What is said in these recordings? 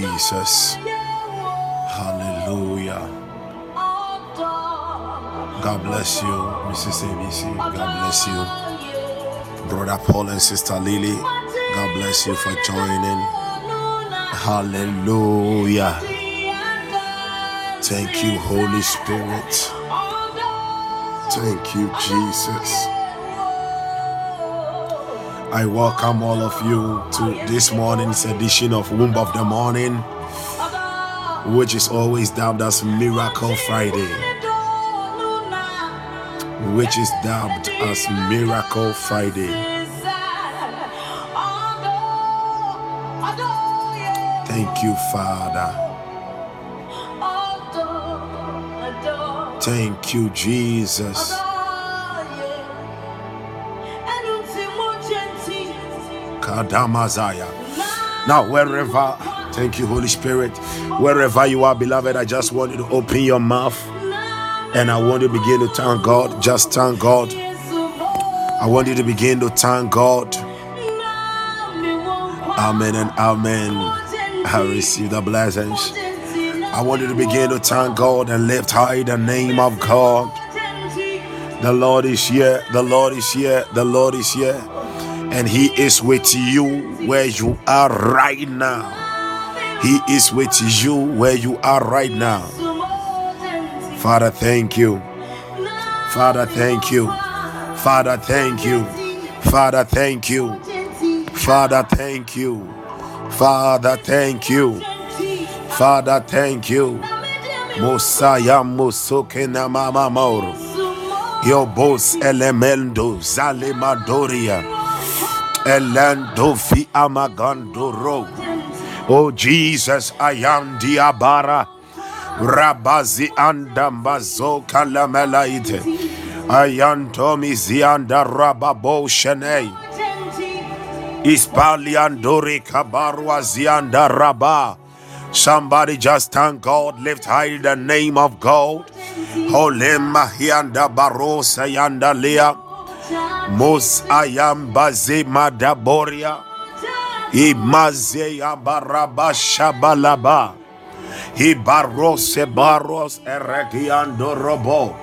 Jesus. Hallelujah. God bless you, Mrs. ABC. God bless you. Brother Paul and Sister Lily, God bless you for joining. Hallelujah. Thank you, Holy Spirit. Thank you, Jesus. I welcome all of you to this morning's edition of Womb of the Morning, which is always dubbed as Miracle Friday. Which is dubbed as Miracle Friday. Thank you, Father. Thank you, Jesus. Now, wherever, thank you, Holy Spirit, wherever you are, beloved, I just want you to open your mouth and I want you to begin to thank God. Just thank God. I want you to begin to thank God. Amen and amen. I receive the blessings. I want you to begin to thank God and lift high the name of God. The Lord is here. The Lord is here. The Lord is here. And He is with you where you are right now. He is with you where you are right now. Father, thank you. Father, thank you. Father, thank you. Father, thank you. Father, thank you. Father, thank you. Father, thank you. Mosaya Musokena Mama Moro. Yobos elemento zalemadoria. Elendo fi amagandoro. Oh Jesus, I am diabara. Rabazi andambazo kalamelaite. Ayantomi zianda rababo shenei. Ispaliandori kabarwa zianda raba. Somebody just thank God, lift high the name of God. Holema hianda barosa yanda lea. Mos ayam baze madaboria. Imaze yabaraba shabalaba. Ibarose baros eregiando robo.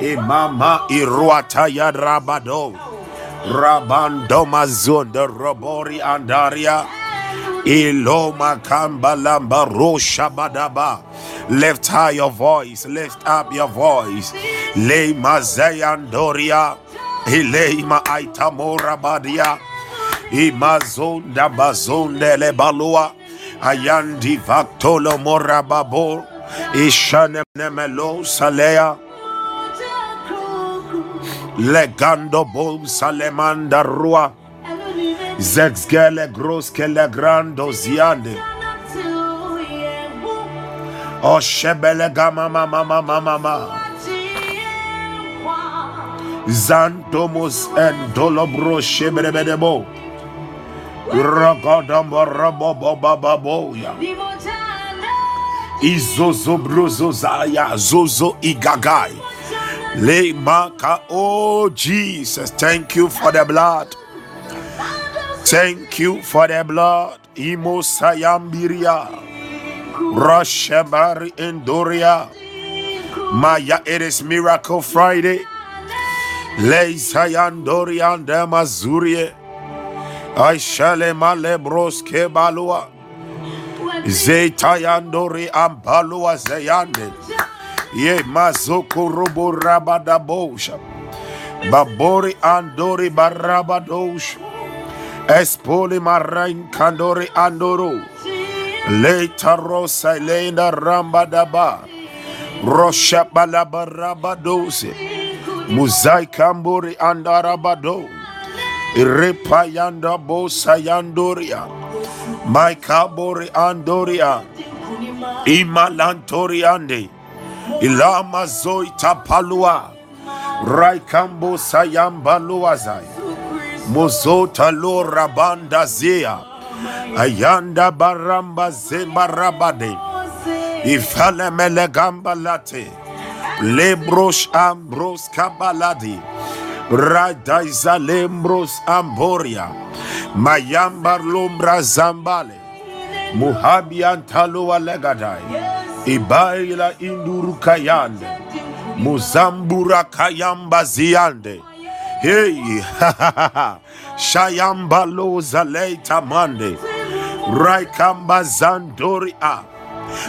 Imama iruata yadrabado. Rabando mazon de robori andaria. Iloma kambalamba rosha badaba. Lift high your voice, lift up your voice. Le mazayandoria. Ileima aitamora badia. Imazonda bazonde le balua. Ayandi vaktolo morababo. Ishanemelo salea. Legando bol salemanda rua. Zexgele groskele grando ziande. O shebele gama mama mama mama. Zantomos and dolobro shebrebedebo. Rogodambo robo baba boya. Izozo brozo zaya zozo igagai. Le maka oh Jesus, thank you for the blood. Thank you for the blood. Imo sayambiria. Roshabari Endoria. Maya, it is Miracle Friday. Lei sayandorian de mazurie. Aishale malebros kebalua. Zetayandori ambalua zeyande. Ye mazoko robo rabadabosha. Babori andori barabadosha. Espoli marain kandori andoro. Leta rosa lenda ramba daba. Rosha balabarabadose. Muzai kambori andarabado. Irepa yanda bosa yandoria. My kabori andoria. Imalantori ande. Ilama zoi tapalua. Raikambo sayambaluazai. Mozota lo rabanda zia. Ayanda baramba zembarabade. Ifale melegamba late. Lebrosh ambros kabaladi. Radaiza lembros amboria. Mayambar lombra zambale. Muhabian talua legadai. Ibaila induru kayande. Muzambura kayamba ziande. Hey, Shayamba loza leita mande. Raikamba zandori a.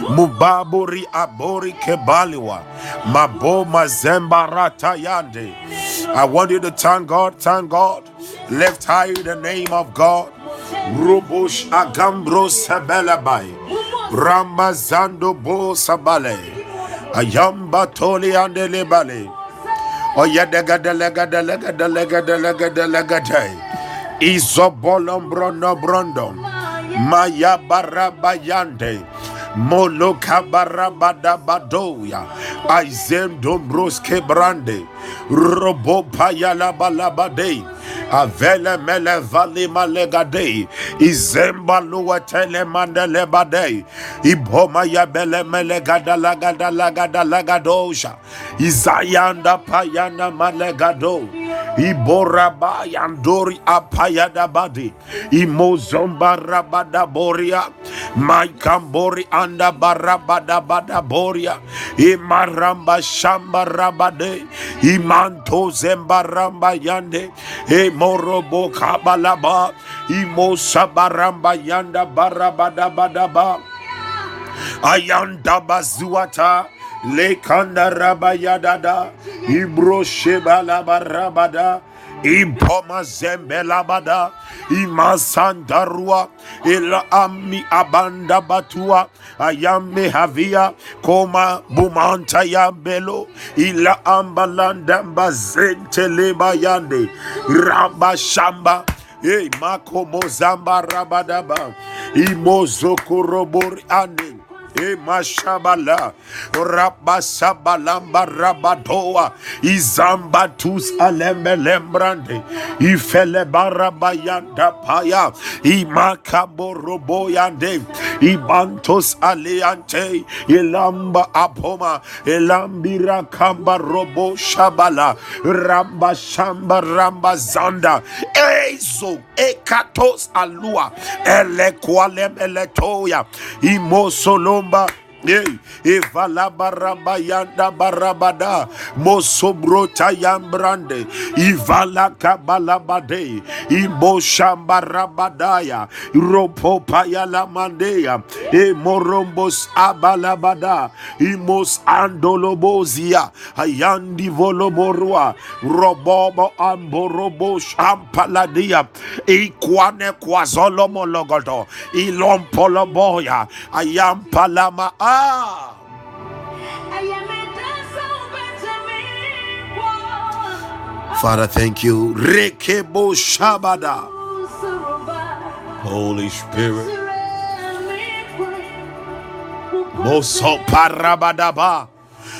Mubaburi abori kebaliwa. Maboma zembarata yande. I want you to thank God, thank God. Lift high the name of God. Rubush agambro sabelabai. Ramba zando bo sabale. Ayamba toli andele bale. Oyedega delega delega delega delega delega day. Izobolom brono brondo. Maya barabayande. Moloka barabada badoya. Aizem dombros kebrande. Robo payala balabade. Avele mele vali malegade izemba luwa tele mandele bade iboma ya bele mele gada lagada lagada lagadosha izayanda payana malegado Iboraba yandori apayada badi. Imozomba rabada boria. Maikambori anda barabada bada boria. Imaramba shamba rabade. Imanto zemba ramba yande. Imorobo kabalaba. Imosabaramba yanda barabada badaba. Ayanda bazuata. Lekanda rabayadada, Ibro shebala barabada, Impoma zembelabada, Imasandarua, Ela ami abanda batua, Ayame havia, Koma bumanta yambelo, Ila ambalanda mbazente lebayande, Ramba shamba, E makomo zamba rabadaba, Imozo korobori ane, Eh, Emashabala Rabasabalamba Rabadoa Izambatus Alembelembrande Ifele Barabayanda Paya. Imakaboroboyande Ibantos Aleante. Ilamba Apoma. Elambira Kamba Robo Shabala. Ramba Shamba Ramba Zanda. Ezo Ekatos Alua. Elequalem Eletoya Imosolom Hey, Evala baraba yanda barabada mosobrota yambrande Ivala kabalabade Imbo shamba rabadaya Ropo payala mandeya E morombos abalabada. Imos andolobozia. Ayandi volomorua Robobo amborobo shampaladia Ikwane kwazolomo logodo Ilompoloboya. Ayampalama Father, thank you. Rekebo Shabada. Holy Spirit. Moso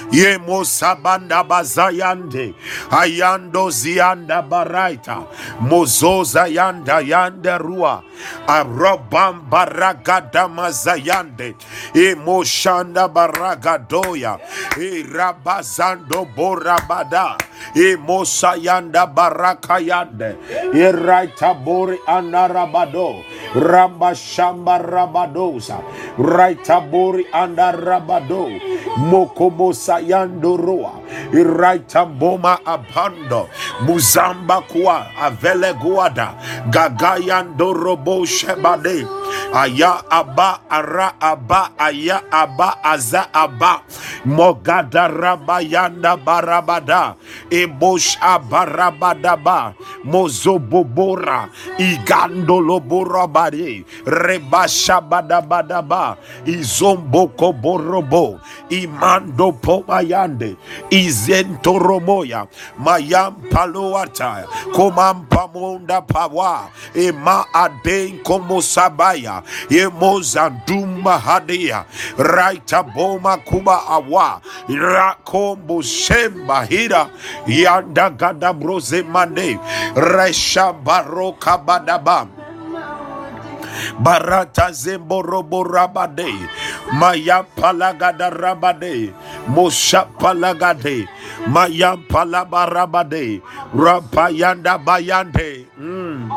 Parabadaba. ye mosabanda bazayande ayando zianda baraita mozoza yanda yanda rua arobam baragada mazayande e moshanda baragadoya e rabazando borabada e mosayanda barakayande. E raita bori anarabado. Ramba shamba rabadosa. Raita bori andarabado mokomosa sayandoroa iraitamboma abando muzamba kwa avele guada gagayandorobo shebade aya aba ara aba aya aba aza aba. Mogada rabayanda barabada ebosh abarabadaba mozobobora igandoloborabade rebashabadabadaba izomboko borobo imando pomayande izentoromoya mayampaloata komampamonda pawa ema aden komosabaya emozanduma hadia raita boma kuba awa rakombo shemba hira yanda gadabrose mande resha baroka badaba barata zemborobo rabade maya palagada rabade mosha palagade maya palabarabade rapayanda bayande mm.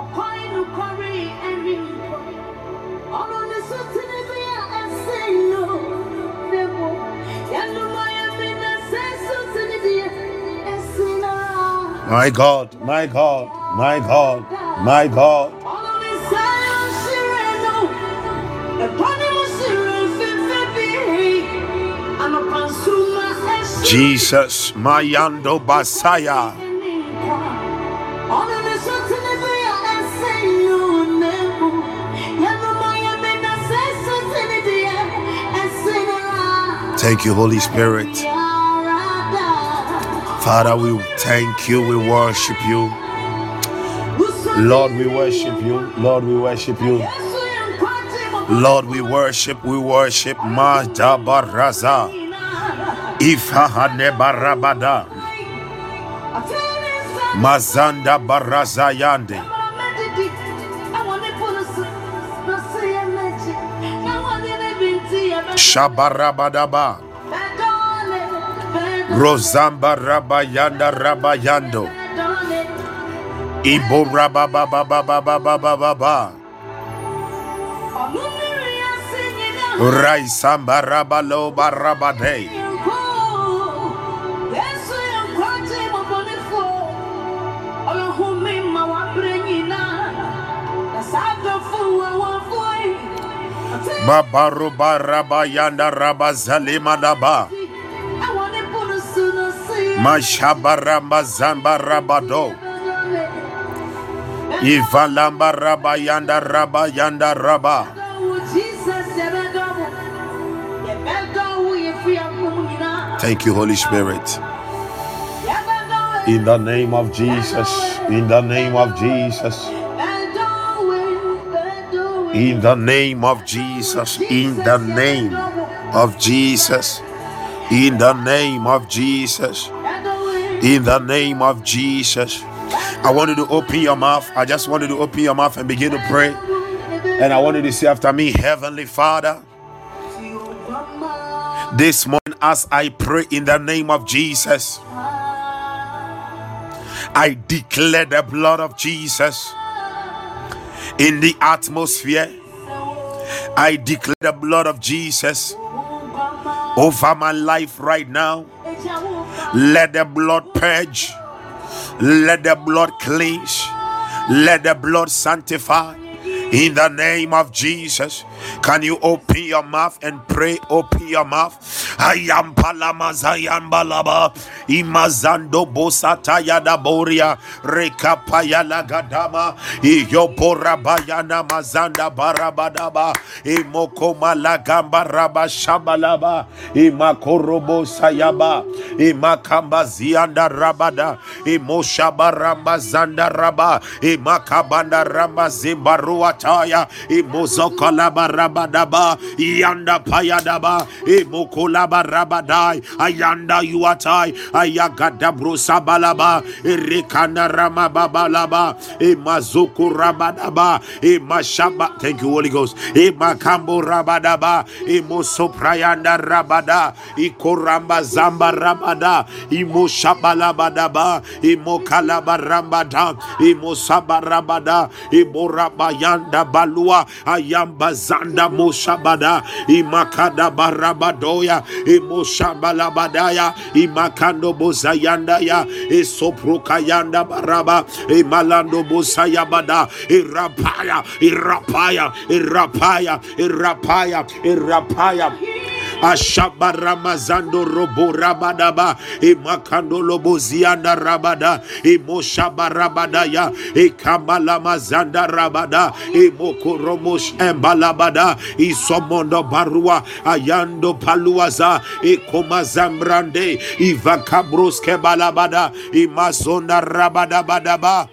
My God, my God, my God, my God. Jesus, Mayando Basaya. Thank you, Holy Spirit. Father, we thank you, we worship you. Lord, we worship you. Lord, we worship you. Lord, we worship, we worship. Madabaraza. Ifahane barabada. Mazanda Barazayande. Shabarabadaba. Rozamba Rabayanda Rabayando. Ibo Rababababababababa. Raisamba Rabalo Barabade. Babaru Barabayanda Rabazalima Daba. Mashabaramba Zamba Rabado. Ivalamba Rabayanda Rabayanda Rabba. Thank you, Holy Spirit. In the name of Jesus. In the name of Jesus. In the name of Jesus. In the name of Jesus. In the name of Jesus. In the name of Jesus. I want you to open your mouth. I just wanted to open your mouth and begin to pray. And I want you to say after me, Heavenly Father. This morning, as I pray in the name of Jesus, I declare the blood of Jesus in the atmosphere. I declare the blood of Jesus over my life right now. Let the blood purge, let the blood cleanse, let the blood sanctify in the name of Jesus. Can you open your mouth and pray? Open your mouth. Ayam palama zayam balaba. Imazando bosata yada boria. Rekapaya lagadama. Iyopora bayana mazanda barabadaba. Imoko malagamba raba shabalaba. Imakorobo sayaba. Imakamba zianda rabada. Imoshabaramba zanda raba. Imakabanda ramba zimbaruataya. Imozokalaba rabadaba yanda payadaba emokolaba rabadai ayanda yuatai ayagada brusabalaba erekana ramababalaba emazuku rabadaba emashaba thank you holy ghost emakambo rabadaba emosoprayanda rabada ikoramba zamba rabada imoshabalabadaba imokalaba rambada imosabarabada imorabayanda balua ayamba zanda moshabada imakada barabadoya imoshabalabadaya imakando bozayandaya isoprokayanda baraba imalando bosayabada irapaya irapaya irapaya irapaya irapaya ashaba ramazando robo rabadaba imakando lobozianda rabada. Imoshaba rabadaya ikamala mazanda rabada. Imokoromosh embalabada. Isomondo barua. Ayando paluaza. Ikomazambrande. Ivakabroske balabada. Imazonda rabadabadaba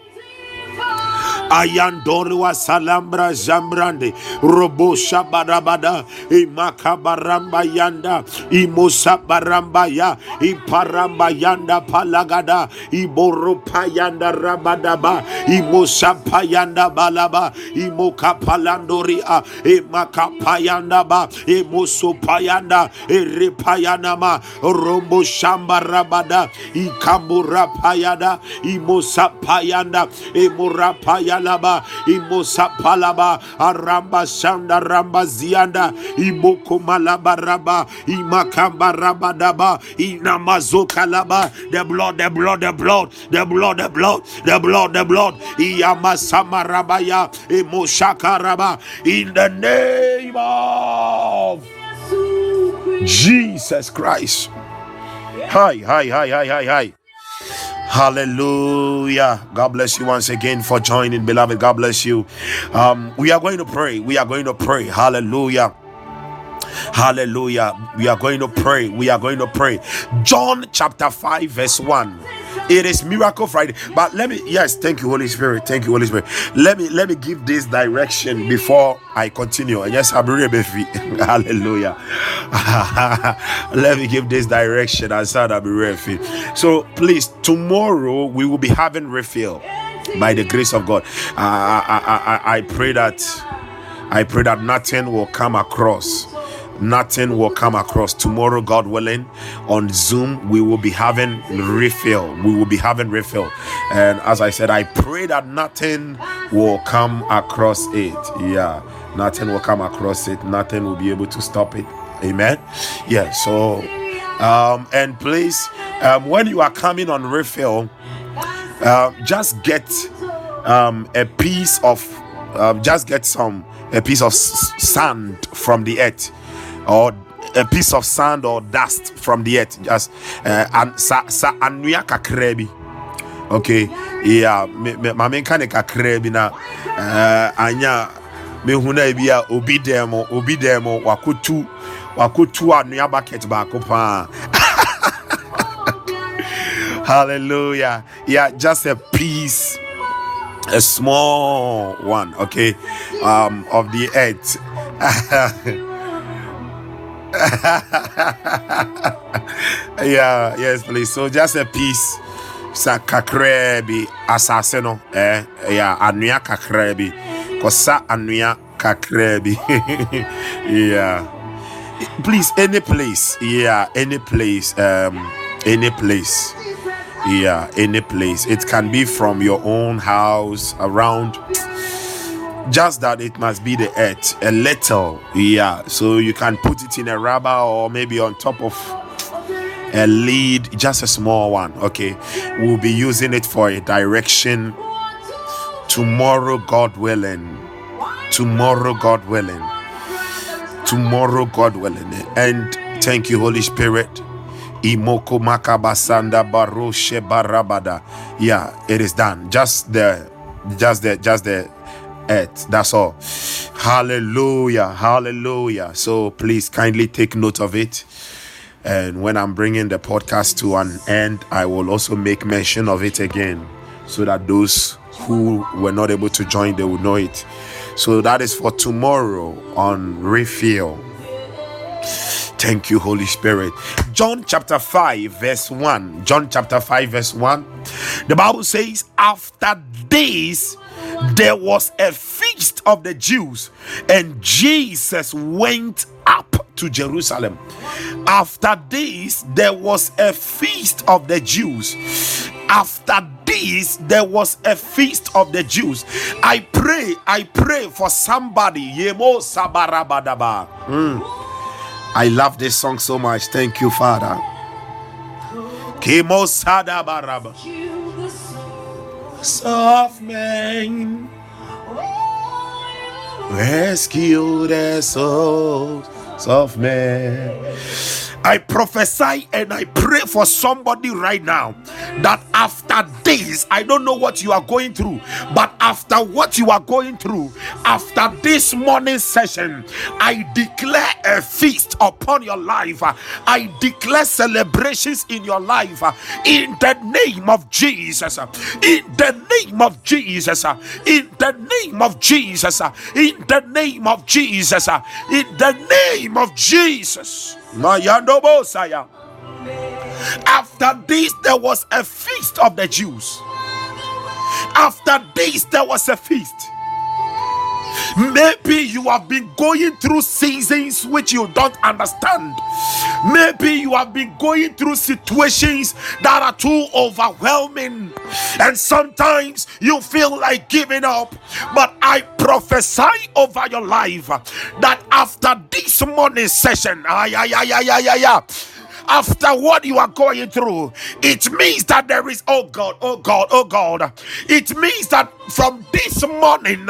ayandorwa salambra zambrande robosha barabada imaka baramba yanda. Imosa baramba ya. Iparamba yanda palagada. Iboro payanda rabadaba. Imosa payanda balaba. Imoka palandoria imaka payanda ba. Imoso payanda erepayanama Robo shamba rabada. Ikambura payada imosa payanda imura payanda Imosa Palaba, Aramba Shanda Ramba Zianda, Imoko Malaba Raba, Imakamba Rabadaba, Inamazo Kalaba, the blood, the blood, the blood, the blood, the blood, the blood, the blood, Iyamasama Rabaya, Imoshaka Raba, in the name of Jesus Christ. Hi, hi, hi, hi, hi, hi. Hallelujah. God bless you once again for joining, beloved. God bless you. Um, we are going to pray. We are going to pray. Hallelujah. Hallelujah. We are going to pray. We are going to pray. John chapter 5, verse 1. It is Miracle Friday. But let me, yes, thank you, Holy Spirit. Thank you, Holy Spirit. Let me let me give this direction before I continue. Yes, Hallelujah. let me give this direction. I said I'll be. So please, tomorrow we will be having refill by the grace of God. I, I, I, I pray that I pray that nothing will come across nothing will come across. Tomorrow god willing on zoom we will be having refill. We will be having refill. And as i said i pray that nothing will come across it. Yeah nothing will come across it. Nothing will be able to stop it. Amen? Yeah so um and please um when you are coming on refill uh, just get um a piece of um, just get some a piece of sand from the earth or a piece of sand or dust from the earth. Just uh, and sa sa anua kakra bi okay yeah ma me ka ne kakra na uh, anya mehu na bi a obi dem obi dem wakotu wakotu anua bucket baako paa hallelujah. Yeah just a piece a small one okay um of the earth yeah yes please. So just a piece. Sa kakra bi eh yeah anua kakra bi. Kosa anua kakra bi. Yeah. Please any place yeah any place um any place. Yeah any place. It can be from your own house around just that it must be the earth a little yeah. So you can put it in a rubber or maybe on top of a lead just a small one okay? We'll be using it for a direction. Tomorrow god willing. Tomorrow god willing. Tomorrow god willing. And thank you holy spirit. Imoko makabasanda baroshe barabada. Yeah, it is done. Just the, just the, just the earth. That's all. Hallelujah, hallelujah. So please kindly take note of it. And when I'm bringing the podcast to an end, I will also make mention of it again, so that those who were not able to join they will know it. So that is for tomorrow on refill. Thank you, Holy Spirit. John chapter 5, verse 1. John chapter 5, verse 1. The Bible says, After this, there was a feast of the Jews, and Jesus went up to Jerusalem. After this, there was a feast of the Jews. After this, there was a feast of the Jews. I pray, I pray for somebody. Yemo sabarabadaba. Mm. I love this song so much. Thank you, Father. Soft man. Rescue the souls of men. I prophesy and I pray for somebody right now that after this, I don't know what you are going through, but after what you are going through, after this morning session, I declare a feast upon your life. I declare celebrations in your life in the name of Jesus. In the name of Jesus. In the name of Jesus. In the name of Jesus. In the name of Jesus. After this, there was a feast of the Jews. After this, there was a feast. Maybe you have been going through seasons which you don't understand. Maybe you have been going through situations that are too overwhelming, and sometimes you feel like giving up. But I prophesy over your life that after this morning session, ay, ay, ay, ay, ay, ay, ay, after what you are going through, it means that there is, oh God, oh God, oh God, it means that from this morning,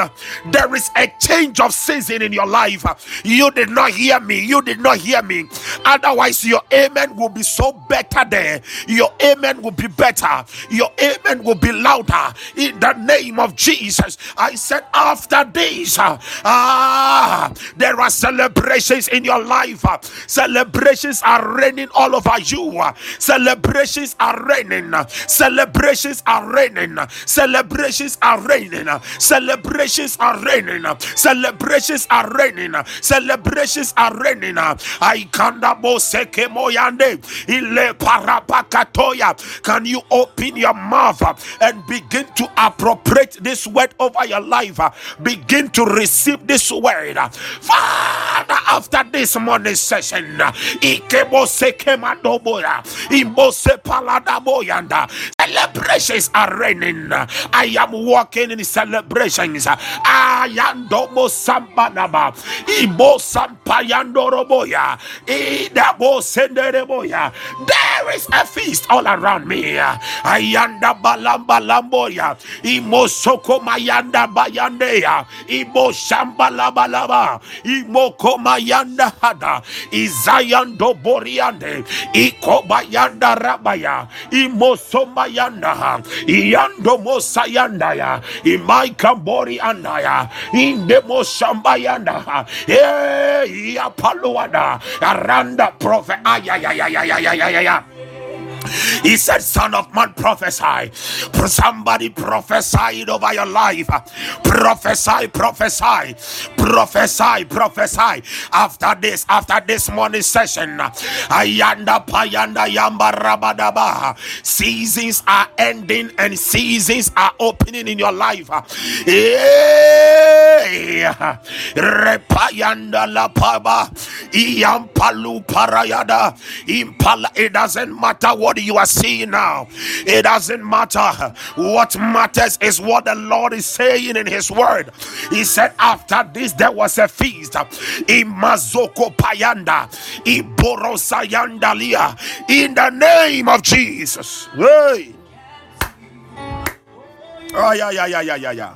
there is a change of season in your life. You did not hear me. You did not hear me. Otherwise, your amen will be so better there. Your amen will be better. Your amen will be louder. In the name of Jesus, I said, after this, ah, there are celebrations in your life. Celebrations are raining all over you. Celebrations are raining. Celebrations are raining. Celebrations are raining. Celebrations are raining. Celebrations are raining. Celebrations are raining. I kanda boseke moyande ile parapakatoya. Can you open your mouth and begin to appropriate this word over your life? Begin to receive this word, Father. After this morning session, ikebo seke madoboya, imbose paladaboyanda. Celebrations are raining. I am walking in celebrations. Ayando sampanaba. Ibo sampayando roboya. Idabo sendereboya. There is a feast all around me. Ayanda balamba lamboya. Imo soko mayanda bayandeya. Imo shamba labalaba. Imo komayanda hada. Izayando boriande. Iko bayanda rabaya. Imo sayanda yando mo sayanda ya imai kambori anaya inde mo shambayanda e ya paluada aranda profe ayayayayayayaya he said, Son of man, prophesy. Somebody prophesied over your life. Prophesy, prophesy, prophesy, prophesy. After this, after this morning session, Ayanda Payanda Yamba Rabadaba. Seasons are ending and seasons are opening in your life. Repayanda La Paba. Iyampalu Parayada. Impala. It doesn't matter what you are seeing now. It doesn't matter. What matters is what the Lord is saying in His Word. He said, After this, there was a feast in Mazoko Payanda, in Borosayandalia, in the name of Jesus. Hey. Oh, yeah, yeah, yeah, yeah, yeah, yeah.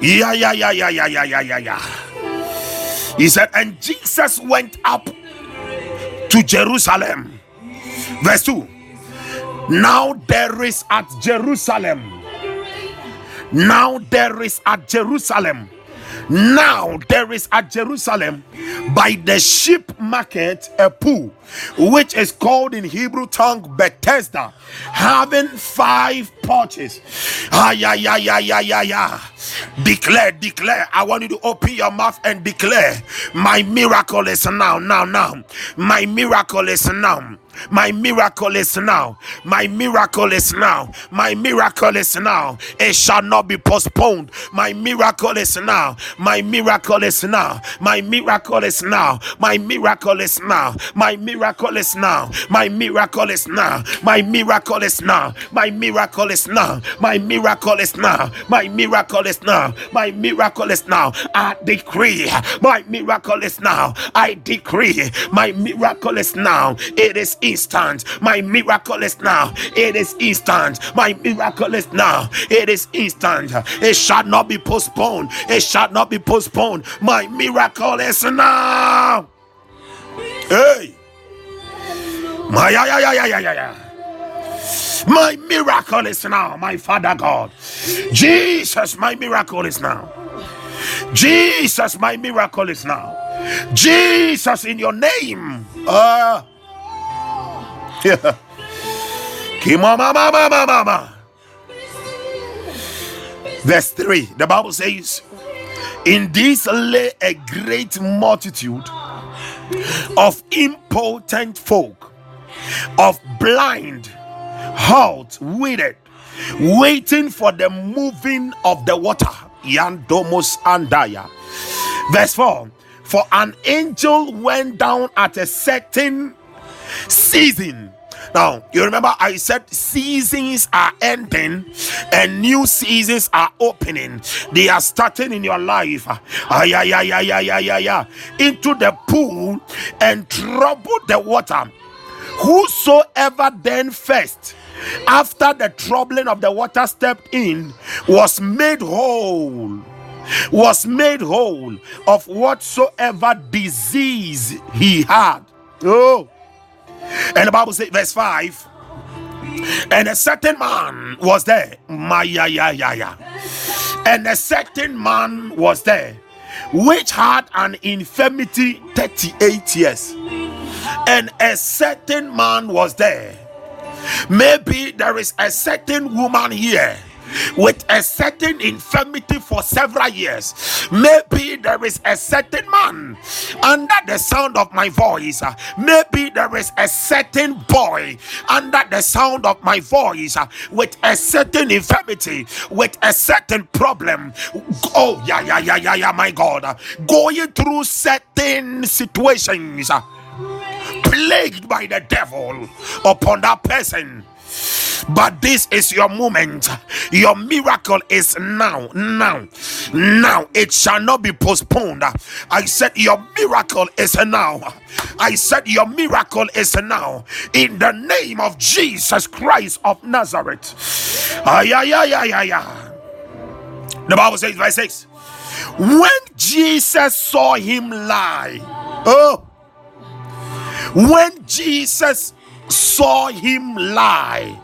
Yeah, yeah, yeah, yeah, yeah, yeah, yeah, yeah, yeah. He said, and Jesus went up to Jerusalem. Verse 2. Now there is at Jerusalem. Now there is at Jerusalem. Now there is at Jerusalem by the sheep market a pool, which is called in Hebrew tongue Bethesda, having five porches. Ah, yeah, yeah, yeah, yeah, yeah, yeah. Declare, declare. I want you to open your mouth and declare, My miracle is now, now, now. My miracle is now. My miracle is now. My miracle is now. My miracle is now. It shall not be postponed. My miracle is now. My miracle is now. My miracle is now. My miracle is now. My miracle is now. My miracle is now. My miracle is now. My miracle is now. My miracle is now. My miracle is now. My miracle is now. I decree. My miracle is now. I decree. My miracle is now. It is instant. My miracle is now. It is instant. My miracle is now. It is instant. It shall not be postponed. It shall not be postponed. My miracle is now. Hey. My yeah, yeah, yeah, yeah, yeah, yeah. My miracle is now, my Father God. Jesus, my miracle is now. Jesus, my miracle is now. Jesus, in your name. Uh, yeah. Verse 3, the Bible says, In this lay a great multitude of impotent folk, of blind, halt, withered, waiting for the moving of the water. Yandomos andaya. Verse 4 For an angel went down at a certain season. Now, you remember I said seasons are ending and new seasons are opening. They are starting in your life. Ay, ay, ay, ay, ay, ay, ay, ay. Into the pool and trouble the water. Whosoever then first after the troubling of the water stepped in, was made whole. Was made whole of whatsoever disease he had. Oh, and the Bible says, verse 5 and a certain man was there. Maya, ya, ya, ya. And a certain man was there which had an infirmity 38 years. And a certain man was there. Maybe there is a certain woman here with a certain infirmity for several years. Maybe there is a certain man under the sound of my voice. Maybe there is a certain boy under the sound of my voice with a certain infirmity, with a certain problem. Oh, yeah, yeah, yeah, yeah, yeah, my God. Going through certain situations plagued by the devil upon that person but this is your moment. Your miracle is now, now, now. It shall not be postponed. I said, Your miracle is now. I said, Your miracle is now. In the name of Jesus Christ of Nazareth. Ay, ay, ay, ay, ay. The Bible says, verse 6 When Jesus saw him lie, oh, when Jesus saw him lie,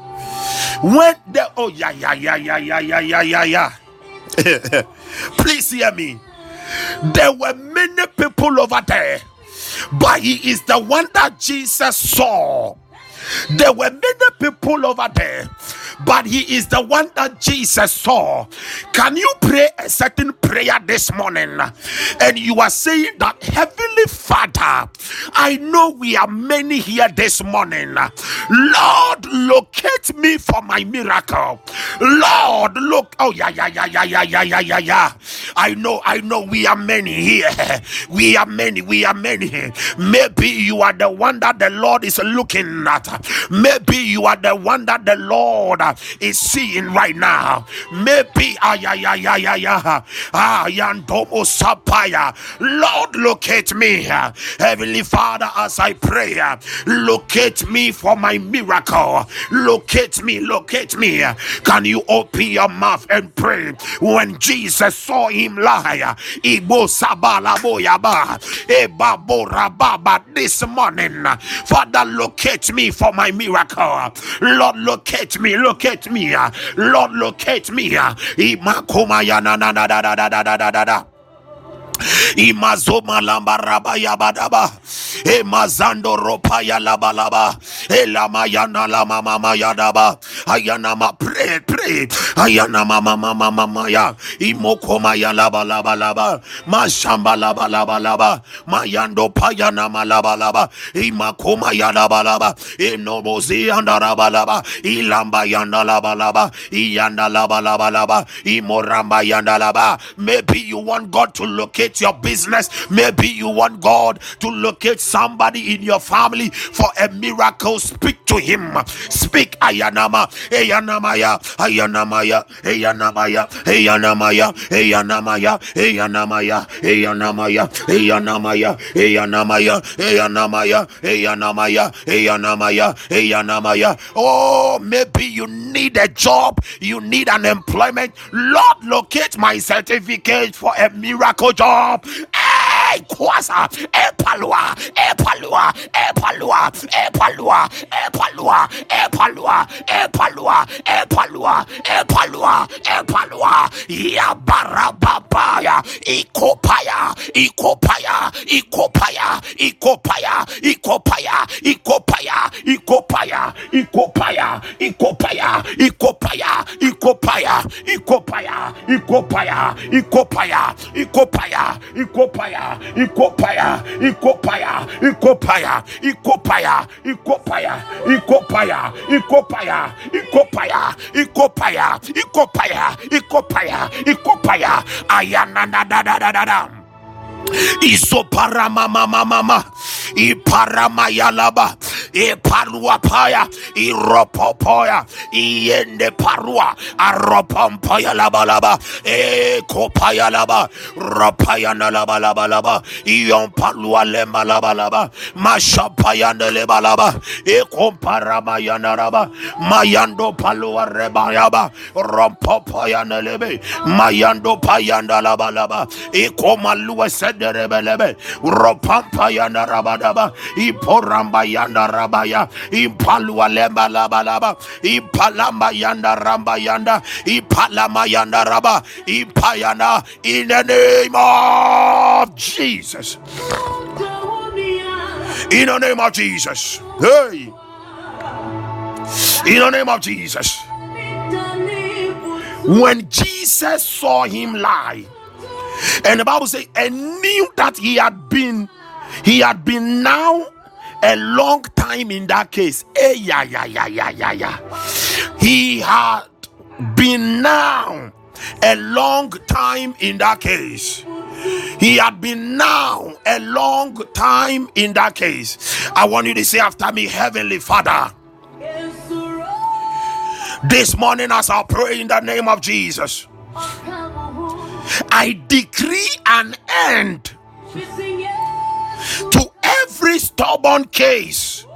when the oh yeah yeah yeah yeah yeah yeah yeah yeah yeah. Please hear me. There were many people over there, but he is the one that Jesus saw. There were many people over there, but he is the one that Jesus saw. Can you pray a certain prayer this morning? And you are saying that, Heavenly Father, I know we are many here this morning. Lord, locate me for my miracle. Lord, look. Oh, yeah, yeah, yeah, yeah, yeah, yeah, yeah, yeah, yeah. I know, I know we are many here. We are many, we are many. Maybe you are the one that the Lord is looking at. Maybe you are the one that the Lord is seeing right now. Maybe ah yeah ah yandomo sapaya. Lord, locate me, Heavenly Father, as I pray, locate me for my miracle. Locate me, locate me. Can you open your mouth and pray? When Jesus saw him lie, Ibo sabala boyaba, Eba bora baba this morning. Father, locate me for my miracle. Lord, locate me, locate me. Lord, locate me. Imazoma lamba raba yabadaba emazando ropa ya laba laba. Elama yana lama mama yadaba ayana ma pray pray. Ayana mama mama mama ya. Imokoma ya laba laba laba. Mashamba laba laba laba. Mayando payana malaba laba imakoma ya laba laba. Enobozi anda laba laba. Ilamba yanda laba laba. Iyanda laba laba laba. Imoramba yanda laba. Maybe you want God to locate locate your business. Maybe you want God to locate somebody in your family for a miracle. Speak to him. Speak Ayanama. Ayanamaya. Ayanamaya. Ayanamaya. Ayanamaya. Ayanamaya. Ayanamaya. Ayanamaya. Ayanamaya. Ayanamaya. Ayanamaya. Ayanamaya. Ayanamaya. Ayanamaya. Oh, maybe you need a job. You need an employment. Lord, locate my certificate for a miracle job Bob! Kwasa, Epalua, Epalua, Epalua, Epalua, Epalua, Epalua, Epalua, Epalua, Epalua, Epalua, Yabarababaya, Ikopaya, Ikopaya, Ikopaya, Ikopaya, Ikopaya, Ikopaya, Ikopaya, Ikopaya, Ikopaya, Ikopaya, Ikopaya, Ikopaya, Ikopaya, Ikopaya, Ikopaya, Ikopaya, Ikopaya, Ikopaya, Ikopaya, Ikopaya, Ikopaya, Ikopaya, Ikopaya, Ikopaya, Ikopaya, Ikopaya, Ikopaya, Ikopaya, Ayana Iso para mama mama ma, ipara isoparamamamama iparamayalaba ipaluapaya iropopoya iyende parua aropompoyalabalaba ekopayalaba ropayanalabalabalaba iyompalualemalabalaba mashapayanelebalaba ekomparamayanaraba mayando paruwa reba yaba, paluarebayaba rompopoyanelebe mayando payandalabalaba ikomaluese laba e komalua sederebe lebe ropampa yana rabadaba iporamba yanda rabaya impalua lemba laba laba impalamba yanda ramba yanda ipalama yanda raba impayana in the name of Jesus. In the name of Jesus. Hey. In the name of Jesus. When Jesus saw him lie and the Bible says, and knew that he had been, he had been now a long time in that case. Eh, yeah, yeah, yeah, yeah, yeah, yeah. He had been now a long time in that case. He had been now a long time in that case. I want you to say after me, Heavenly Father. This morning, as I pray in the name of Jesus. I decree an end to every stubborn case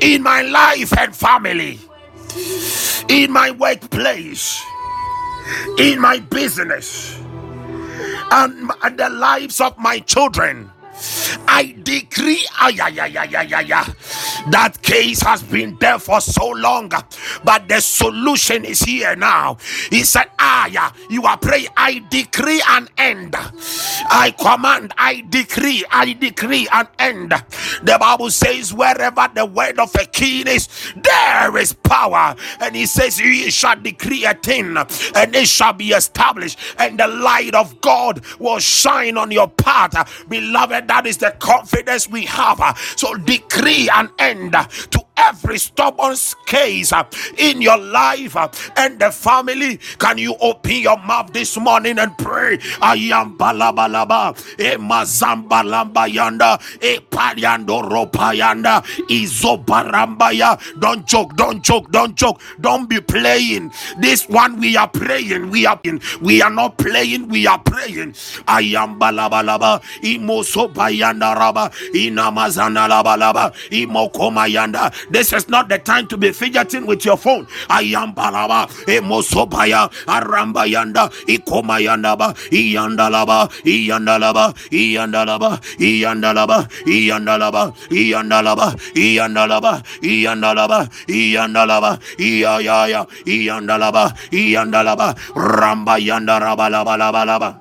in my life and family, in my workplace, in my business, and, the lives of my children. I decree ay, that case has been there for so long, but the solution is here now. He said, Ah, yeah, you are praying. I decree an end. I command, I decree, I decree an end. The Bible says, Wherever the word of a king is, there is power. And he says, You shall decree a thing, and it shall be established, and the light of God will shine on your path. Beloved, that is the confidence we have. So decree an end to every stubborn case uh, in your life uh, and the family. Can you open your mouth this morning and pray? I am balabalaba, e mazamba lamba yanda, e pariando ropa yanda, izobarambaya. Don't joke, don't joke, don't joke, don't be playing. This one we are praying, we are in, we are not playing, we are praying. I am balabalaba, imoso bayanda raba, inamazana labalaba, imokoma yanda. This is not the time to be fidgeting with your phone. I am balaba, emosobaya, arambayanda, ikomayandaba, iyandalaba, iyandalaba, iyandalaba, iyandalaba, iyandalaba, iyandalaba, iyandalaba, iyandalaba, iyandalaba, iyayaya, iyandalaba, iyandalaba, laba laba.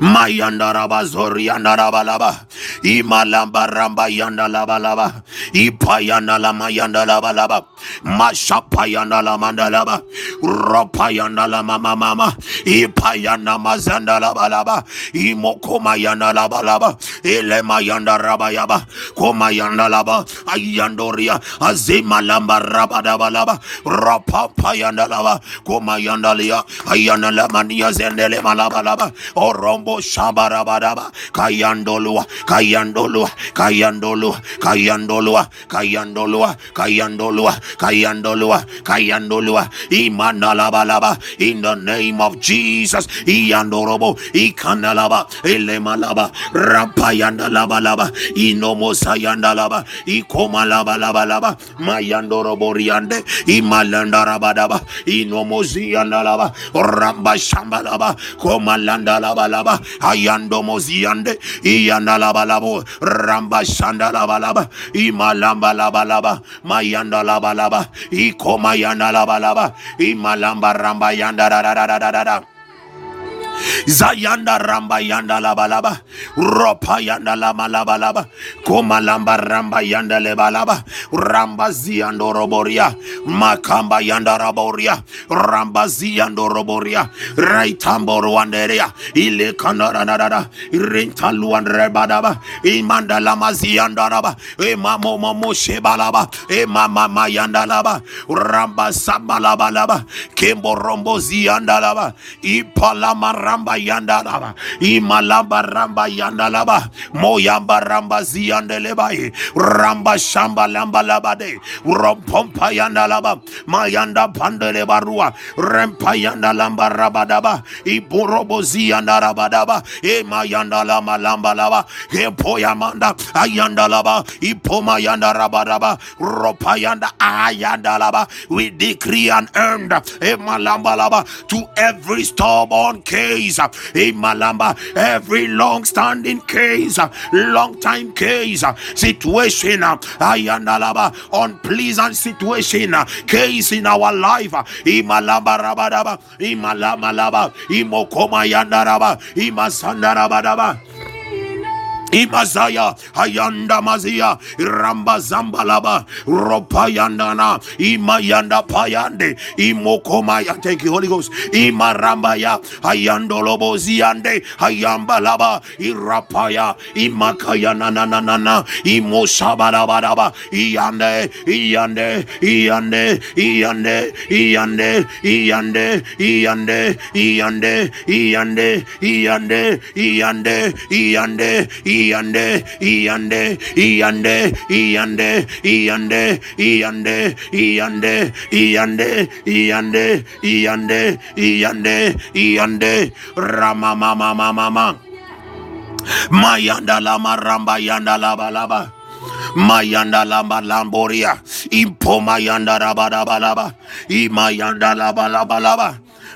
Mayandaraba Zoriandarabalaba, Imalamba Ramba Yandalabalaba, Ipayanala Mayandalabalaba, Mashapayanala Mandalaba, Ropayanala Mama Mama, Ipayana Mazandalabalaba, Imokomayanalabalaba, Ilemayandarabayaba, Komayandalaba, Ayandoria, Azimalamba koma yanda Komayandalia, ayanda Mania Zendele Malabalaba, Oro Orombo Shabarabadaba. Kayandolua Kayandolua Kayandolua Kayandolua Kayandolua Kayandolua Kayandolua Kayandolua. Imanalabalaba. In the name of Jesus. Iandorobo Ikanalaba Elemalaba Rapayandalabalaba Inomosayandalaba Ikomalabalabalaba Mayandorobo Riande Imalandarabadaba Inomoziandalaba Ramba Shambalaba Shandalaba, Ayandomoziande, Iyanalabalabo, Ramba shanda laba laba Imalamba Labalaba, Mayanda Labalaba, Ikomayanda laba Imalamba Ramba Yanda da da da da da da. Zayanda ramba yanda laba laba ropa yanda lama laba laba. Koma lamba ramba yanda leba laba ramba ziando roboria. Makamba yanda raboria. Ramba ziando roboria. Raitambo ruanderia. Ile kanara nada rinta luan rebadaba imanda lama zianda raba. E mamo momo shebalaba e mama mayanda laba. Ramba samba laba kembo rombo zianda laba. Ipalama ramba yanda laba imalamba ramba yanda laba moyamba ramba ziyande lebaye ramba shamba lamba laba de rompompa yanda laba mayanda pandele barua. Rempa yanda lamba rabadaba. Iburobo ziyanda rabadaba e mayanda lama lamba laba. E poyamanda ayanda laba ipoma yanda rabadaba. Ropa yanda ayanda laba we decree and earned e malamba laba. To every stubborn case e malamba every long standing case long time case situation ayanda laba unpleasant situation case in our life. Imalamba rabadaba imalama laba imokoma yanda raba imasanda rabadaba Imazaya, Hayanda Mazia, Ramba Zambalaba, Ropayandana, Imayanda Payande, Imokomaya, thank you, Holy Ghost, Imarambaya, Hayandolobo Ziande, Hayambalaba, Irapaya, Imakayana Nana, Imoshabarabadaba, Iande, Iande, Iande, Iande, Iande, Iande, Iande, Iande, Iande, Iande, Iande, Iande, Iande, Iande, Iande, Iande, Iande, Iande, Iande, Iande, Iande, Iande, Iande, Iande, Rama Mama Mama Mama. Mayanda lama ramba yanda laba laba. Mayanda lamba lamboria. Impo mayanda raba raba laba. Imayanda laba laba laba.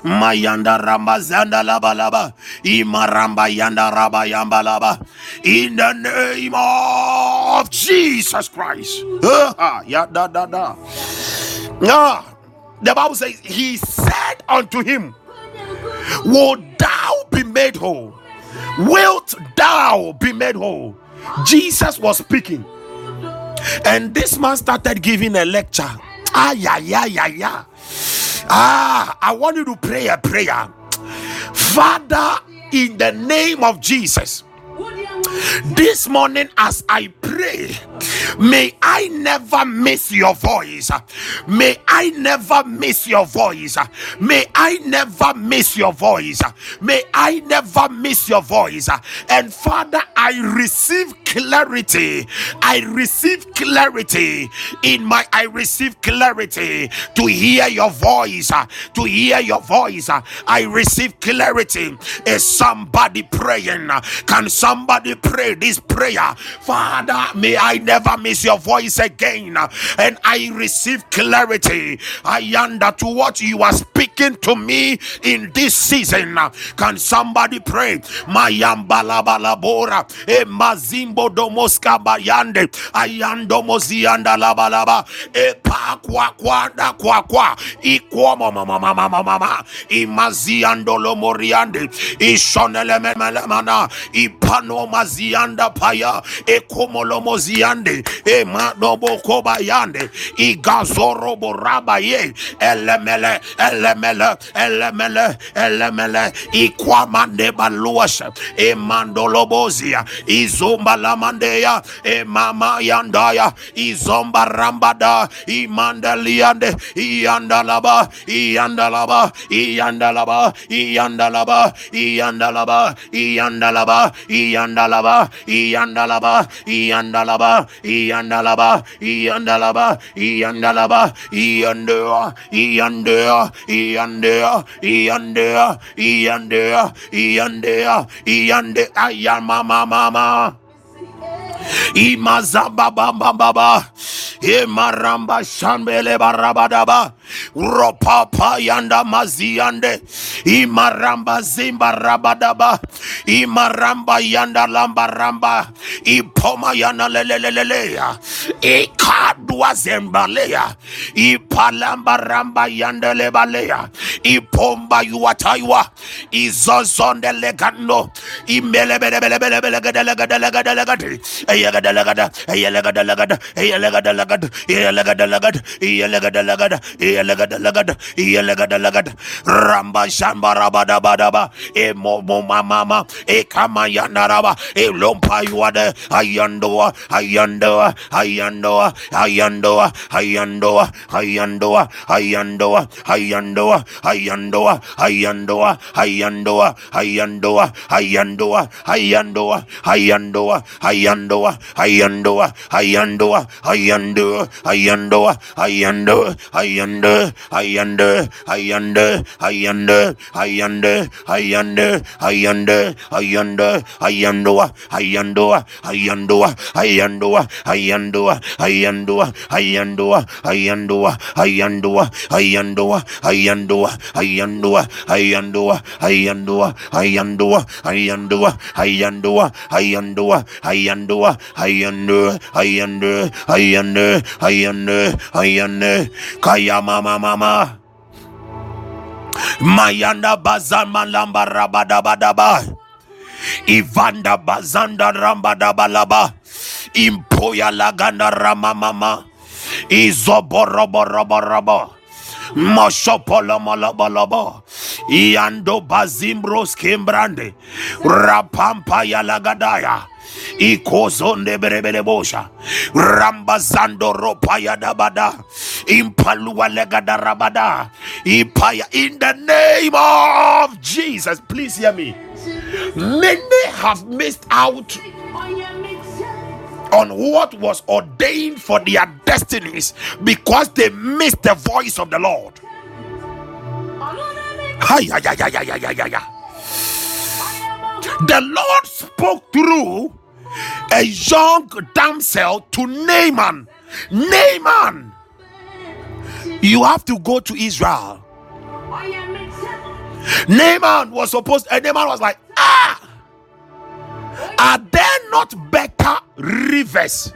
Mayanda ramba zanda laba laba. Imaramba yanda raba yamba laba. In the name of Jesus Christ. Ah, da da da. Ah, the Bible says, He said unto him, Would thou be made whole? Wilt thou be made whole? Jesus was speaking, and this man started giving a lecture. Ah, yeah, yeah, yeah, yeah. Ah, I want you to pray a prayer. Father, in the name of Jesus, this morning as I pray, may I never miss your voice. May I never miss your voice. May I never miss your voice. May I never miss your voice. And Father, I receive clarity. I receive clarity in my I receive clarity to hear your voice. To hear your voice. I receive clarity. Is somebody praying? Can somebody pray this prayer? Father, may I never miss your voice again. And I receive clarity. I under to what you are speaking to me in this season. Can somebody pray? Mayambalabalabora. E mazimbo domoska bayande. Ayando mozianda labalaba. E pa kwa kwanda kwa kwa. Ikwa mama mama mama mama. Imaziando lomoriande. Ishonele memelemana. Ipano mazianda paya. E komolo moziande. E madobo kobayande. Igazoro boraba ye. Elemele elemele elemele elemele. Ikwamande baluas. E mandolobozia. Izomba lamandeya. E mama yandaya. Izomba rambada. Imandaliande. Iyandalaba. Iyandalaba. Iyandalaba. Iyandalaba. Iyandalaba. Iyandalaba. Iyandalaba. Iyandalaba. Iyandalaba. Iyandalaba. Iyandalaba. Iyandalaba. Iyandea. Iyandea. Iyandea. Iyandea. Iyandea. Iyandea. Iyande ayama mama mama. Imazababababa. Emaramba shambele barabadaba. Ropapa yanda maziande. Imaramba zimba rabadaba. Imaramba yanda lamba ramba. Ipoma yana lelelelelea. Ikadwa zembalea. Ipalamba ramba yanda lebalea. Ipomba yuataiwa. Izozonde legando. Imelebelebelebelebelegedelegedelegedelegede. ayagadalagada ayalagadalagada ayalagadalagada ayalagadalagada ayalagadalagada ayalagadalagada ayalagadalagada ramba shamba rabada badaba e momo mama e kama yandaraba e lompa yuade ayandoa ayandoa ayandoa ayandoa ayandoa ayandoa ayandoa ayandoa ayandoa ayandoa ayandoa ayandoa ayandoa ayandoa ayandoa ayandoa ayandoa ayandoa ayandoa ayandoa ayandoa ayanda ayanda ayanda ayanda ayanda ayanda ayanda ayanda ayandoa ayandoa ayandoa ayandoa ayandoa ayandoa ayandoa ayandoa ayandoa ayandoa ayandoa ayandoa ayandoa ayandoa ayandoa ayandoa ayandoa ayandoa ayandoa ayande ayande ayande ayande ayande kaya mama mama mayanda bazama lamba rabadabadaba ivanda bazanda rambadabalaba impoya laganda ramamama izoboroboroborobo Moshopolomolobolabo. Iando bazimbros kimbrande. Rapampa yalagadaya. Ikozonde berebelebosha. Rambazando ropaya dabada. Impalua legada rabada. Ipaya in the name of Jesus. Please hear me. Many have missed out on what was ordained for their destinies because they missed the voice of the Lord. Hi, hi, hi, hi, hi, hi, hi. The Lord spoke through a young damsel to Naaman. Naaman, you have to go to Israel. Naaman was supposed, and Naaman was like, ah, are there not better rivers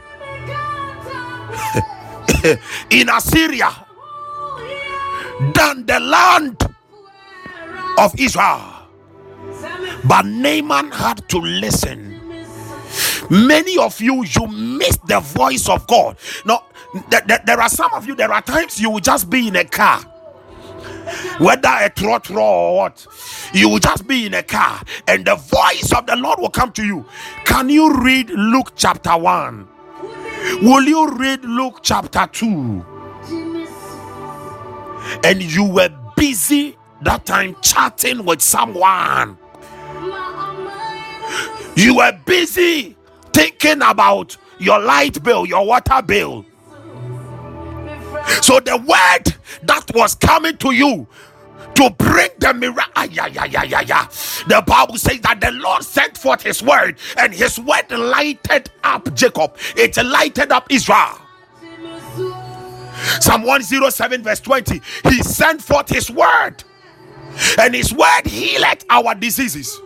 in Assyria than the land of Israel? But Naaman had to listen. Many of you, you miss the voice of God. No, th- th- there are some of you, there are times you will just be in a car whether a trotro or what, you will just be in a car and the voice of the Lord will come to you. Can you read Luke chapter 1? Will you read Luke chapter 2? And you were busy that time chatting with someone. You were busy thinking about your light bill, your water bill. So the word that was coming to you to bring the miracle. Yeah, yeah, yeah, yeah, yeah. The Bible says that the Lord sent forth his word, and his word lighted up Jacob, it lighted up Israel. Psalm 107, verse 20. He sent forth his word, and his word healed our diseases.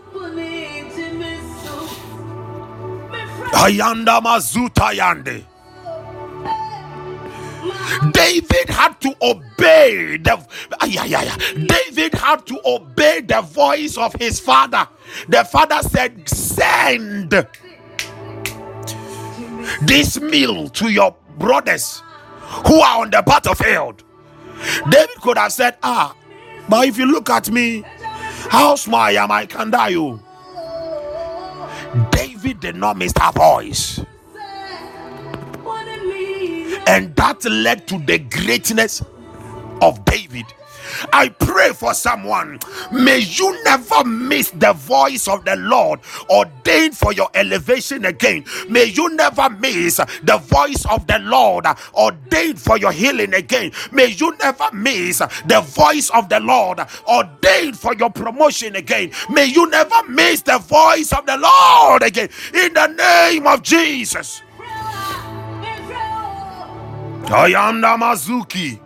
Ayanda mazuta yande. David had to obey the yeah, yeah, yeah. David had to obey the voice of his father. The father said, Send this meal to your brothers who are on the battlefield. David could have said, Ah, but if you look at me, how small I am, I can die you. David did not miss her voice and that led to the greatness of David. I pray for someone. May you never miss the voice of the Lord ordained for your elevation again. May you never miss the voice of the Lord ordained for your healing again. May you never miss the voice of the Lord ordained for your promotion again. May you never miss the voice of the Lord again. In the name of Jesus. Ayanda Mazuki.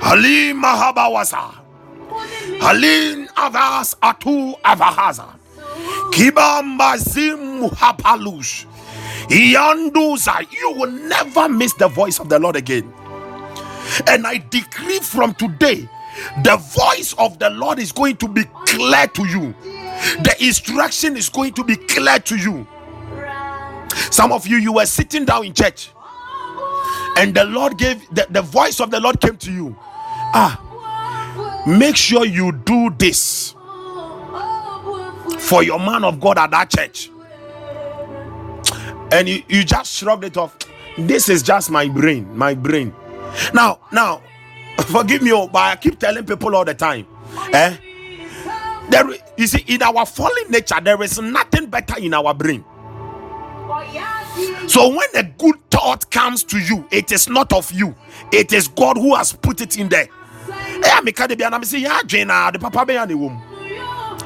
Halim Mahabawasa. Halin Avas Atu Avahaza. Kibamba Zim Hapalush. Yanduza. You will never miss the voice of the Lord again. And I decree from today, the voice of the Lord is going to be clear to you. The instruction is going to be clear to you. Some of you, you were sitting down in church, and the Lord gave the, the voice of the Lord came to you. Ah, make sure you do this for your man of God at that church. And you, you just shrugged it off. This is just my brain, my brain. Now, now, forgive me, oh, but I keep telling people all the time. Eh? There, you see, in our fallen nature, there is nothing better in our brain. So when a good thought comes to you, it is not of you, it is God who has put it in there. Eh,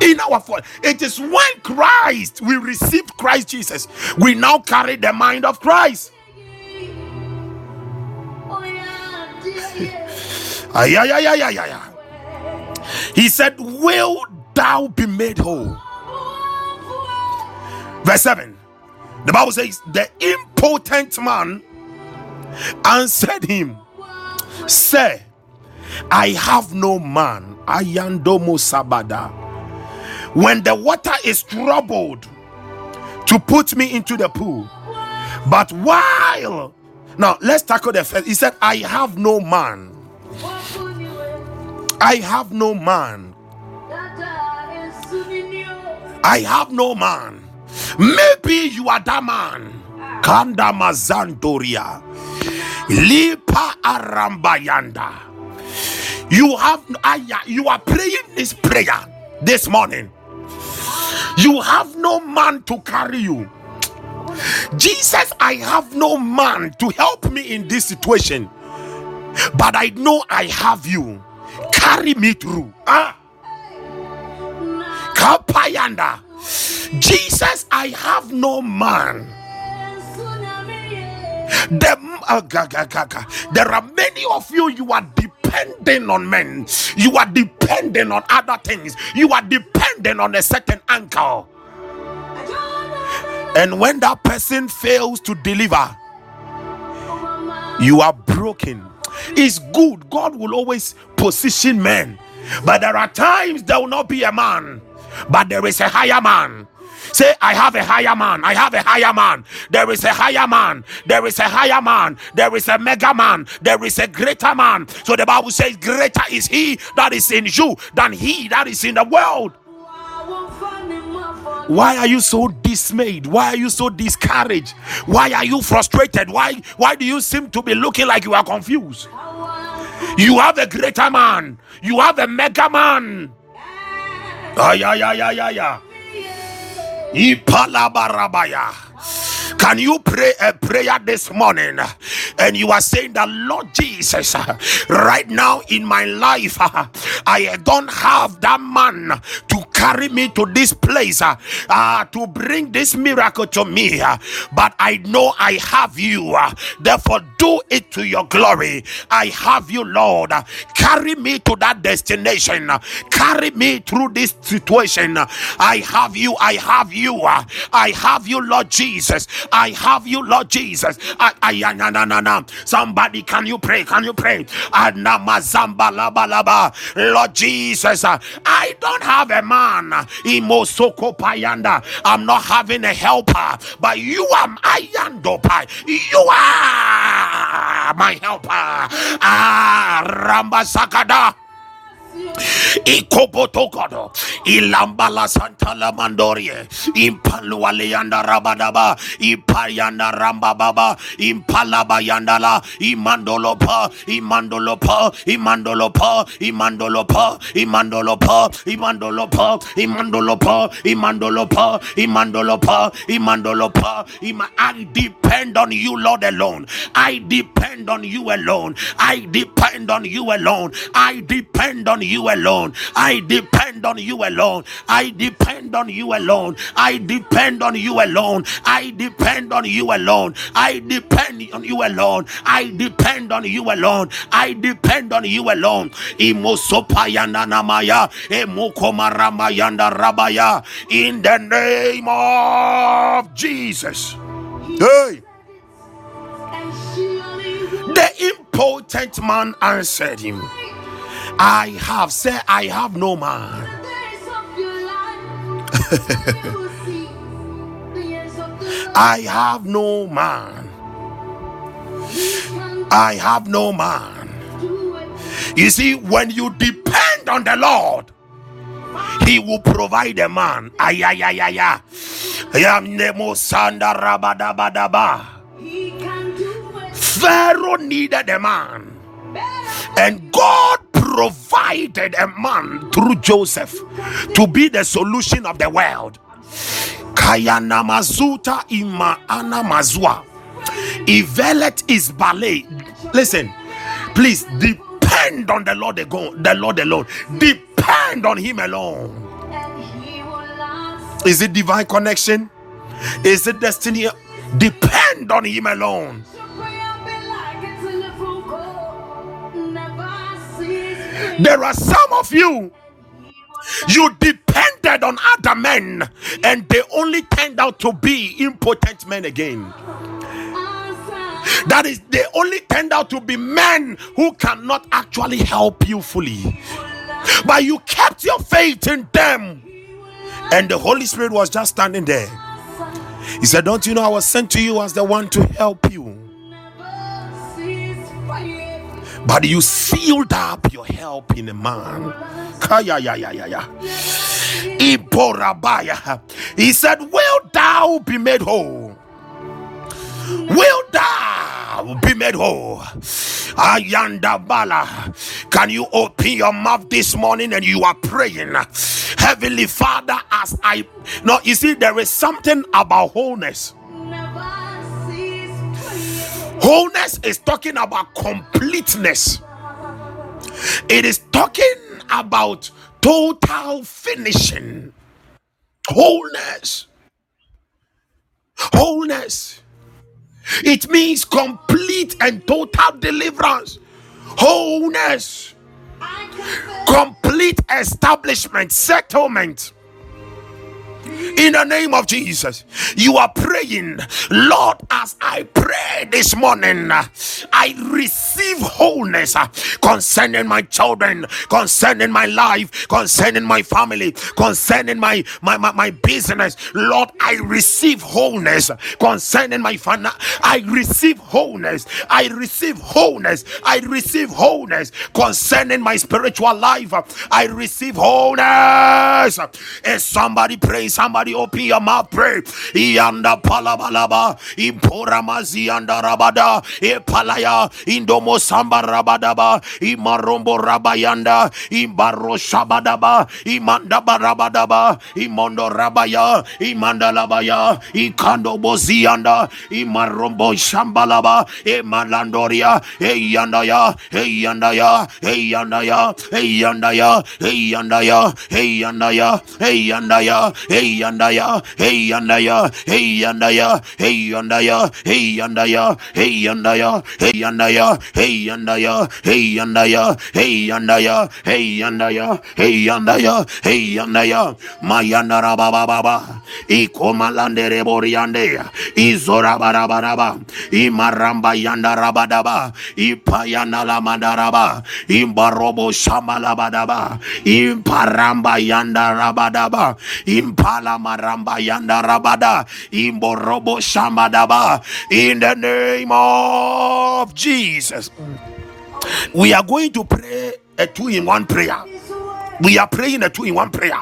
in our fall, it is when Christ we received Christ Jesus, we now carry the mind of Christ. He said, Will thou be made whole? Verse 7. The Bible says, The impotent man answered him, Say, I have no man. Ayandomo Sabada. When the water is troubled to put me into the pool, but while now let's tackle the first. He said, I have no man. I have no man. I have no man. Maybe you are that man. Kanda Mazandoria. Lipa Arambayanda. You have you are praying this prayer this morning. You have no man to carry you. Jesus, I have no man to help me in this situation, but I know I have you. Carry me through. Ah. Kapayanda. Jesus, I have no man. The, uh, there are many of you, you are depending on men, you are depending on other things, you are depending on a certain anchor. And when that person fails to deliver, you are broken. It's good. God will always position men. But there are times there will not be a man, but there is a higher man. Say, I have a higher man. I have a higher man. There is a higher man. There is a higher man. There is a mega man. There is a greater man. So the Bible says, Greater is he that is in you than he that is in the world. Why are you so dismayed? Why are you so discouraged? Why are you frustrated? Why why do you seem to be looking like you are confused? You have a greater man. You have a mega man. Ay, ay, ay. Ipalabarabaya. Can you pray a prayer this morning and you are saying that Lord Jesus, right now in my life, I don't have that man to carry me to this place uh, to bring this miracle to me, but I know I have you. Therefore, do it to your glory. I have you, Lord. Carry me to that destination. Carry me through this situation. I have you. I have you. I have you, Lord Jesus. I have you, Lord Jesus. I, I, na, na, na, na. Somebody, can you pray? Can you pray? Lord Jesus, I don't have a man. I'm not having a helper, but you are. You are my helper. Ah, Ramba Sakada. Ikopotokodo, Ilambala Santa la Mandorie, Impalua Leanda Rabadaba, Ipayanda Rambababa, Impalaba Yandala, Imandolopa, Imandolopa, Imandolopa, Imandolopa, Imandolopa, Imandolopa, Imandolopa, Imandolopa, Imandolopa, Imandolopa, Ima I depend on you, Lord alone. I depend on you alone. I depend on you alone. I depend on you alone. I depend on you alone. I depend on you alone. I depend on you alone. I depend on you alone. I depend on you alone. I depend on you alone. I depend on you alone. Rabaya in the name of Jesus. Hey. The impotent man answered him. I have said, I have no man. I have no man. I have no man. You see, when you depend on the Lord, He will provide a man. Ay, ay, ay, ay, ay. Yam nemo sanda rabadabadaba. Pharaoh needed a man, and God provided a man through Joseph to be the solution of the world. Kayana mazuta ima ana mazua. Ivelet is ballet. Listen, please depend on the Lord alone. The Lord alone. Depend on Him alone. Is it divine connection? Is it destiny? Depend on Him alone. There are some of you, you depended on other men, and they only turned out to be impotent men again. That is, they only turned out to be men who cannot actually help you fully. But you kept your faith in them, and the Holy Spirit was just standing there. He said, Don't you know I was sent to you as the one to help you? But you sealed up your help in a man. Kaya ya ya ya ya. Iporabaya. He said, Will thou be made whole? Will thou be made whole? Ayanda Bala. Can you open your mouth this morning and you are praying? Heavenly Father, as I no, you see, there is something about wholeness. Wholeness is talking about completeness, it is talking about total finishing. Wholeness. Wholeness. It means complete and total deliverance. Wholeness. Complete establishment, settlement in the name of Jesus. You are praying, Lord, as I pray this morning, I receive wholeness concerning my children, concerning my life, concerning my family, concerning my my, my, my business. Lord, I receive wholeness concerning my fan. I receive wholeness. I receive wholeness. I receive wholeness concerning my spiritual life. I receive wholeness. Is somebody pray? Somebody open your mouth, pray. Ianda palabalaba, impora mazianda rabada, ipalaya, indomo samba rabadaba, imarombo rabayanda, imbaro shabadaba, imandaba rabadaba, imondo rabaya, imandalabaya, ikando bozianda, imarombo shambalaba, emalandoria, eyandaya, eyandaya, eyandaya, eyandaya, eyandaya, eyandaya, eyandaya, hey yandaya, hey yandaya, hey yandaya, hey yandaya, hey yandaya, hey yandaya, hey yandaya, hey yandaya, hey yandaya, hey yandaya, hey yandaya, hey yandaya, hey yandaya, mayandara baba baba, ikomalandere boriande, izora barabaraba, imaramba yandara badaba, ipayana la mandaraba, imbarobo shamalabadaba, imparamba yandara badaba, impala maramba shamadaba in the name of Jesus. We are going to pray a two in one prayer. We are praying a two in one prayer.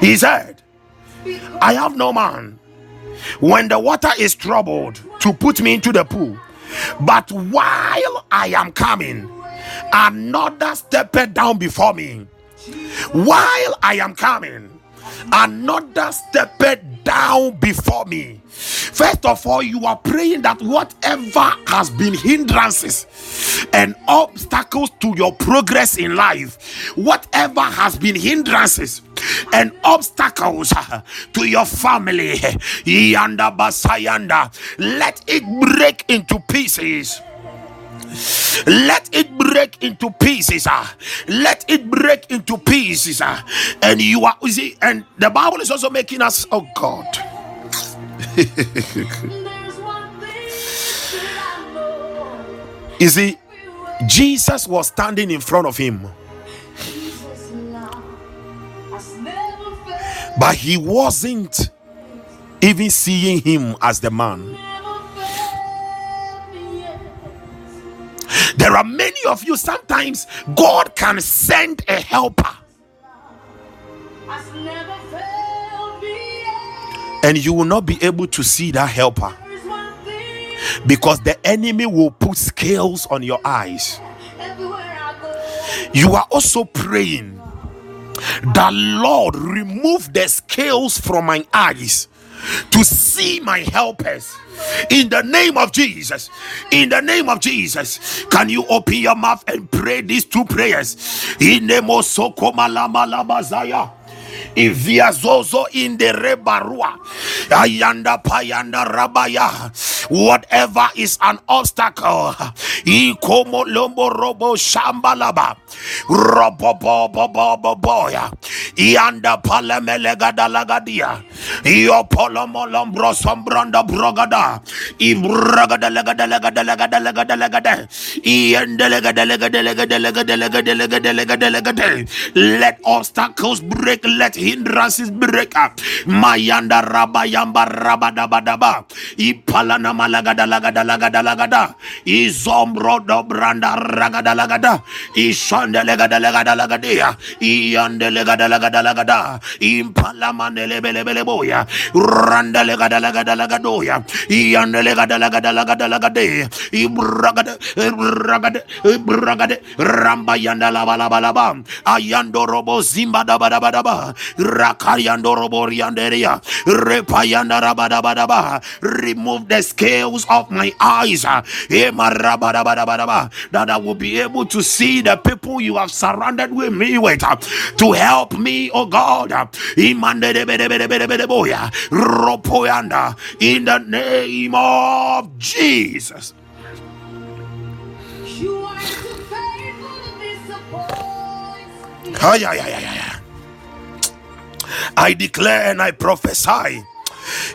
He said I have no man. When the water is troubled to put me into the pool but while I am coming another stepped down before me. While I am coming another stepped down before me. First of all, you are praying that whatever has been hindrances and obstacles to your progress in life, whatever has been hindrances and obstacles to your family, let it break into pieces let it break into pieces. Uh. Let it break into pieces. Uh. And you are, you see, and the Bible is also making us, oh God. you see, Jesus was standing in front of him. But he wasn't even seeing him as the man. There are many of you, sometimes God can send a helper. And you will not be able to see that helper because the enemy will put scales on your eyes. You are also praying that Lord remove the scales from my eyes to see my helpers in the name of Jesus. In the name of Jesus, can you open your mouth and pray these two prayers? In the Ivia zozo in the rebarua. Ayanda payanda rabaya. Whatever is an obstacle. Ikomo lombo robo shambalaba. Robo bo bo bo bo boya. Ianda palemelega dalagadia. Io polomo lombro sombranda brogada. Ibragada legada legada legada legada legada. Iendelega delega delega delega delega delega delega delega. Let obstacles break. Let hindrances break up. Mayanda rabayamba rabadabadaba. Ipalana malagada lagada lagada lagada. Izombro do branda ragada lagada. Ishande legada legada lagadia. Iyande legada lagada lagada. Impalamane lebelebele boya. Randa legada lagada lagadoya. Iyande legada lagada lagada lagade. Ibragade ibragade ibragade ramba yanda laba laba laba. Ayando robo zimba daba daba daba. Rakayando Roborianderia, Repayanda Rabadabadaba. Remove the scales of my eyes, that I will be able to see the people you have surrounded with me with ah, to help me, oh God. In the name of Jesus. I declare and I prophesy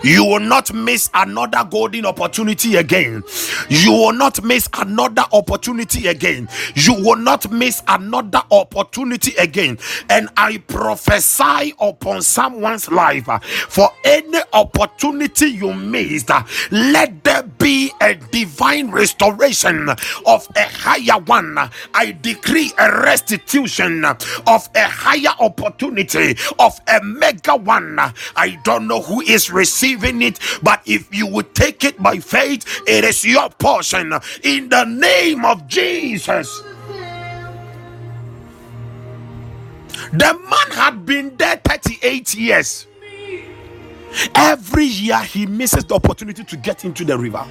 you will not miss another golden opportunity again. You will not miss another opportunity again. You will not miss another opportunity again. And I prophesy upon someone's life uh, for any opportunity you missed, uh, let there be a divine restoration of a higher one. I decree a restitution of a higher opportunity of a mega one. I don't know who is receiving it, but if you would take it by faith, it is your portion in the name of Jesus. The man had been there 38 years. Every year he misses the opportunity to get into the river.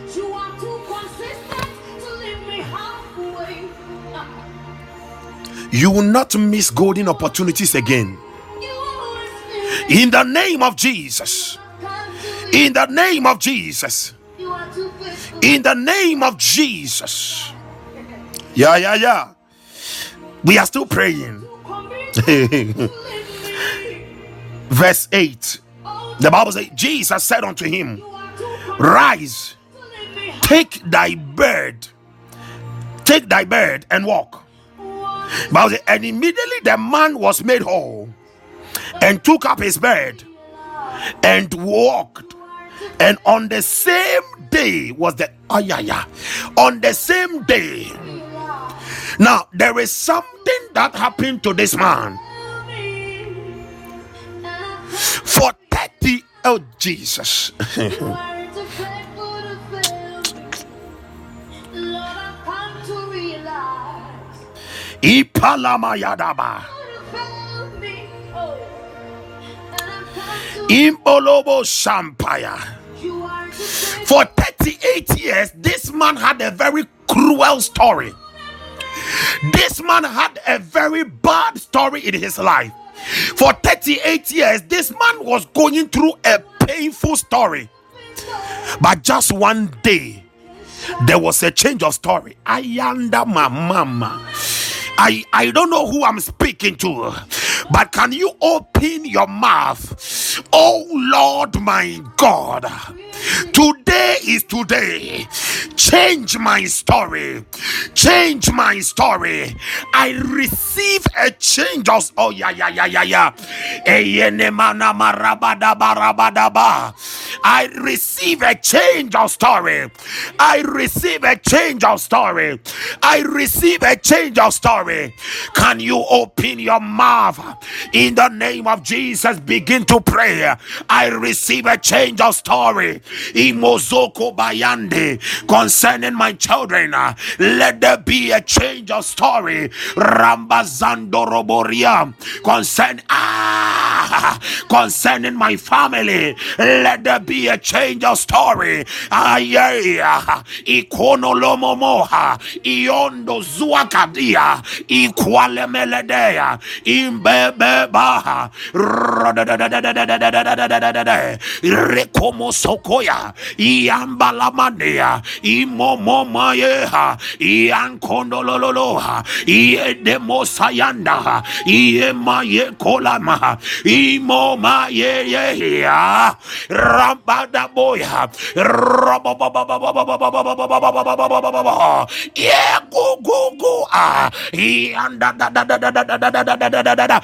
You will not miss golden opportunities again. In the name of Jesus. In the name of Jesus. In the name of Jesus. Yeah, yeah, yeah. We are still praying. Verse 8. The Bible says, Jesus said unto him, Rise, take thy bed, take thy bed and walk. Bible says, and immediately the man was made whole and took up his bed and walked and on the same day was the ah, ayaya. On the same day. Now there is something that happened to this man. For 30 oh Jesus. Ipalamayadaba. Imbolobo Shampaya. For 38 years, this man had a very cruel story. This man had a very bad story in his life. For 38 years, this man was going through a painful story. But just one day, there was a change of story. Ayanda my mama. I, I don't know who I'm speaking to, but can you open your mouth Oh Lord, my God. Today is today. Change my story. Change my story. I receive a change of oh yeah yeah yeah yeah yeah. I receive a change of story. I receive a change of story. I receive a change of story. Can you open your mouth in the name of Jesus? Begin to pray. I receive a change of story. Imozoko Bayande concerning my children. Let there be a change of story. Rambazando Roboria ah concerning my family. Let there be a change of story. Ayaya ikonolomo moha iondo zuakadia ikwale meledea imbebe baha rekomo sokoya iambalamanea imomomayeha iankondololoha iedemosayanda iemaye kolama imomayeyea rabadaboya yeah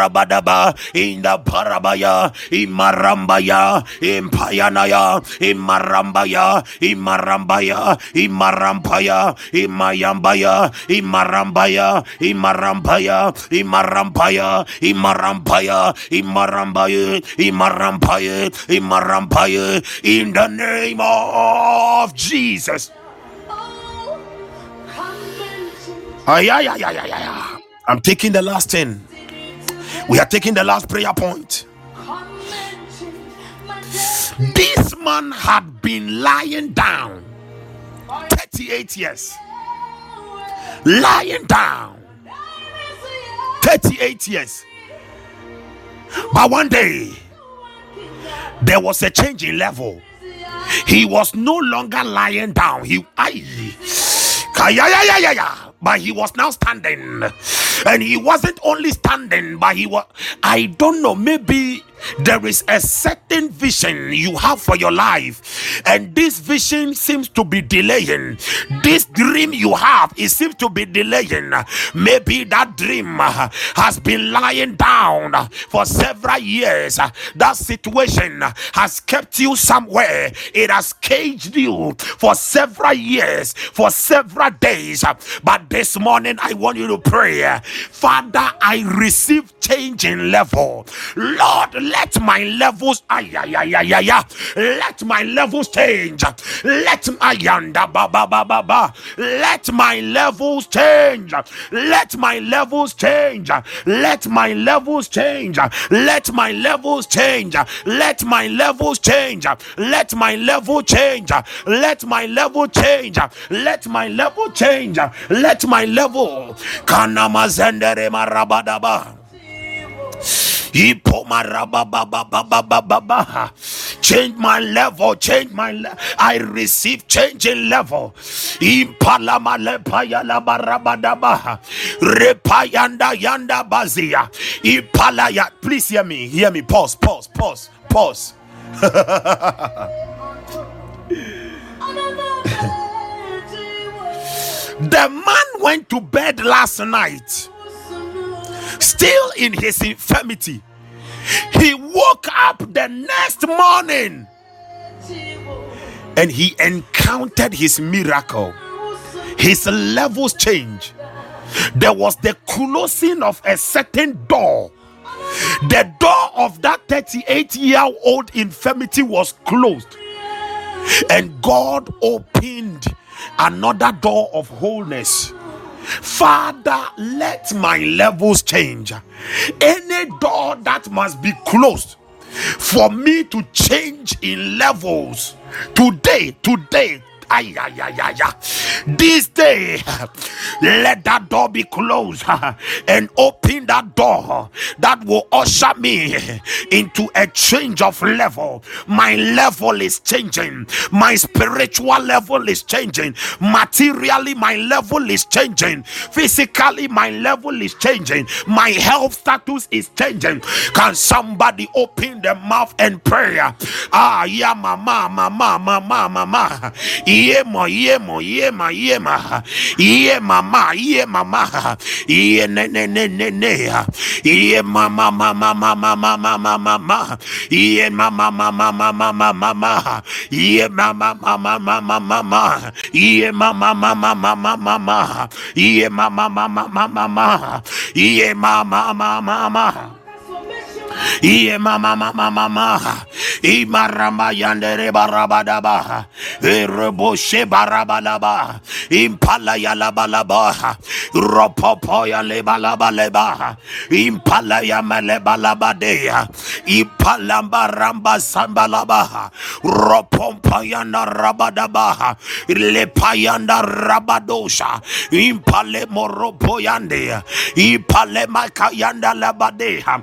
Parabadaba, in the Parabaya, in Marambaya, in Payanaya, in Marambaya, in Marambaya, in Marampaya, in Mayambaya, in in in the name of Jesus. Oh, yeah, yeah, yeah, yeah, yeah. I'm taking the last 10. We are taking the last prayer point. This man had been lying down 38 years. Lying down 38 years. But one day, there was a change in level. He was no longer lying down. He, I, but he was now standing and he wasn't only standing but he was i don't know maybe there is a certain vision you have for your life. And this vision seems to be delaying. This dream you have it seems to be delaying. Maybe that dream has been lying down for several years. That situation has kept you somewhere. It has caged you for several years for several days. But this morning i want you to pray father i receive change in level lord let my levels ay, ay, ay, ay, ay, ay. let my levels change let my yanda ba ba ba ba ba let my levels change let my levels change let my levels change let my levels change let my levels change let my level change let my level change let my level change let my level kana mazendere marabadaba Change my level, change my le- I receive change in level. Repayanda yanda bazia. Impalaya. Please hear me. Hear me. Pause, pause, pause, pause. The man went to bed last night still in his infirmity. He woke up the next morning and he encountered his miracle. His levels changed. There was the closing of a certain door. The door of that 38 year old infirmity was closed, and God opened another door of wholeness. Father, let my levels change. Any door that must be closed for me to change in levels today, today, Ay, ay, ay, ay, ay. This day, let that door be closed and open that door that will usher me into a change of level. My level is changing, my spiritual level is changing, materially, my level is changing, physically, my level is changing, my health status is changing. Can somebody open the mouth and prayer? Ah, yeah, mama, mama, mama, mama ye mo ye mo ye ma ye ma ye mama ye mama ye ne ne ne ne ne ye mama mama mama mama mama mama ye mama mama mama mama mama ye mama mama mama mama ye mama mama mama mama ye mama mama mama mama ye mama mama mama Iye mama mama mama. Imarama yandere barabadaba. Ereboshe barabalaba. Impala yalabalaba. Ropopo ya lebalaba leba. Impala ya malebalaba dea. Impalamba ramba sambalaba. Ropompa yanda rabadaba. Lepayanda rabadosha. Impale moropo yande. Impale makayanda labadea.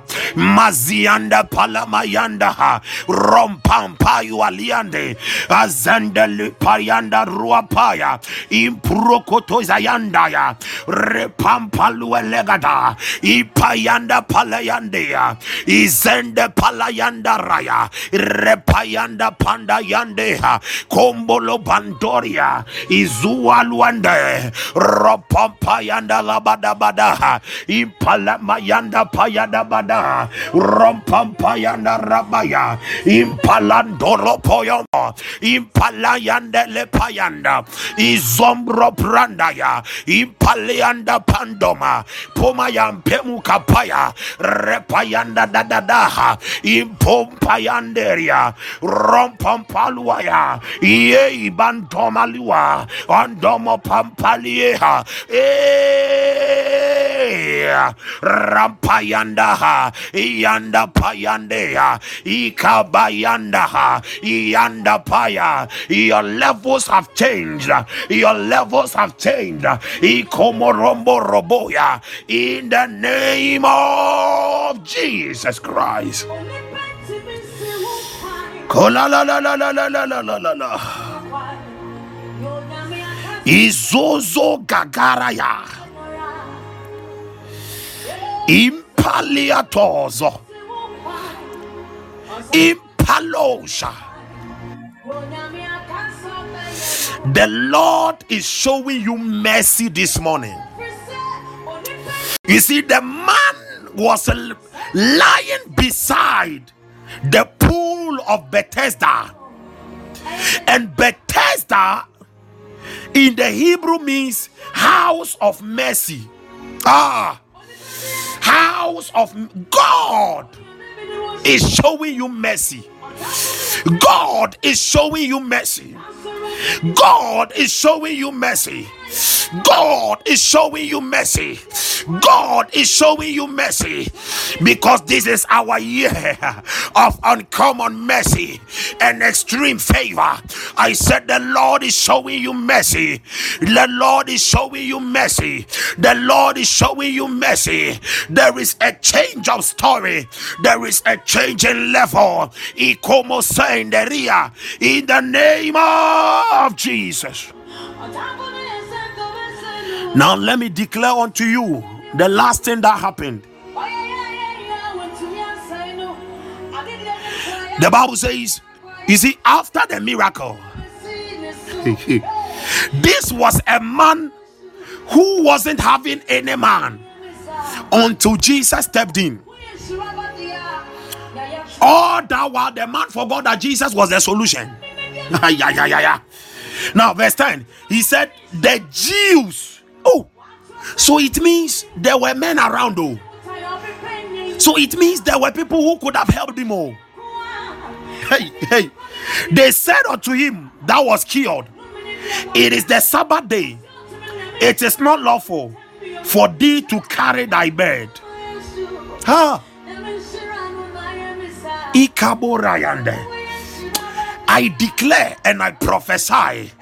Mazianda palamayanda ha. Rompampa yualiande azanda lupayanda ruapaya improkoto zayanda ya. Repampa luelegada ipayanda palayande ya. Izende palayanda raya. Repayanda panda yande ha. Kombolo bandoria izua luande. Ropampa yanda labada impala mayanda payada bada rompampayanda rabaya impalandoro poyomo impalayanda lepayanda izombro prandaya impaleanda pandoma pomayampemu kapaya repayanda dadadaha impompayanderia rompampaluaya. Ye ibantomaliwa andomo pampalieha e rampayandaha yanda payandea ikabayanda yanda paya. Your levels have changed. Your levels have changed. Ikomorombo roboya. In the name of Jesus Christ. Kola la la la la la la la la la izozo gagaraya. Impaliatozo impalosha. The lord is showing you mercy this morning. You see the man was lying beside the pool of bethesda. And bethesda in the hebrew means house of mercy. Ah house of God is showing you mercy. God is showing you mercy. God is showing you mercy. God is showing you mercy. God is showing you mercy because this is our year of uncommon mercy and extreme favor. I said, The Lord is showing you mercy. The Lord is showing you mercy. The Lord is showing you mercy. There is a change of story, there is a change in level. In the name of Jesus. Now, let me declare unto you the last thing that happened. The Bible says, you see, after the miracle, this was a man who wasn't having any man until Jesus stepped in. All that while the man forgot that Jesus was the solution. yeah, yeah, yeah, yeah. Now, verse 10, he said, The Jews. Oh, so it means there were men around, though. So it means there were people who could have helped him. Oh, hey, hey. They said unto him, That was cured. It is the Sabbath day. It is not lawful for thee to carry thy bed. Ha! Ikaborayande. I declare and I prophesy.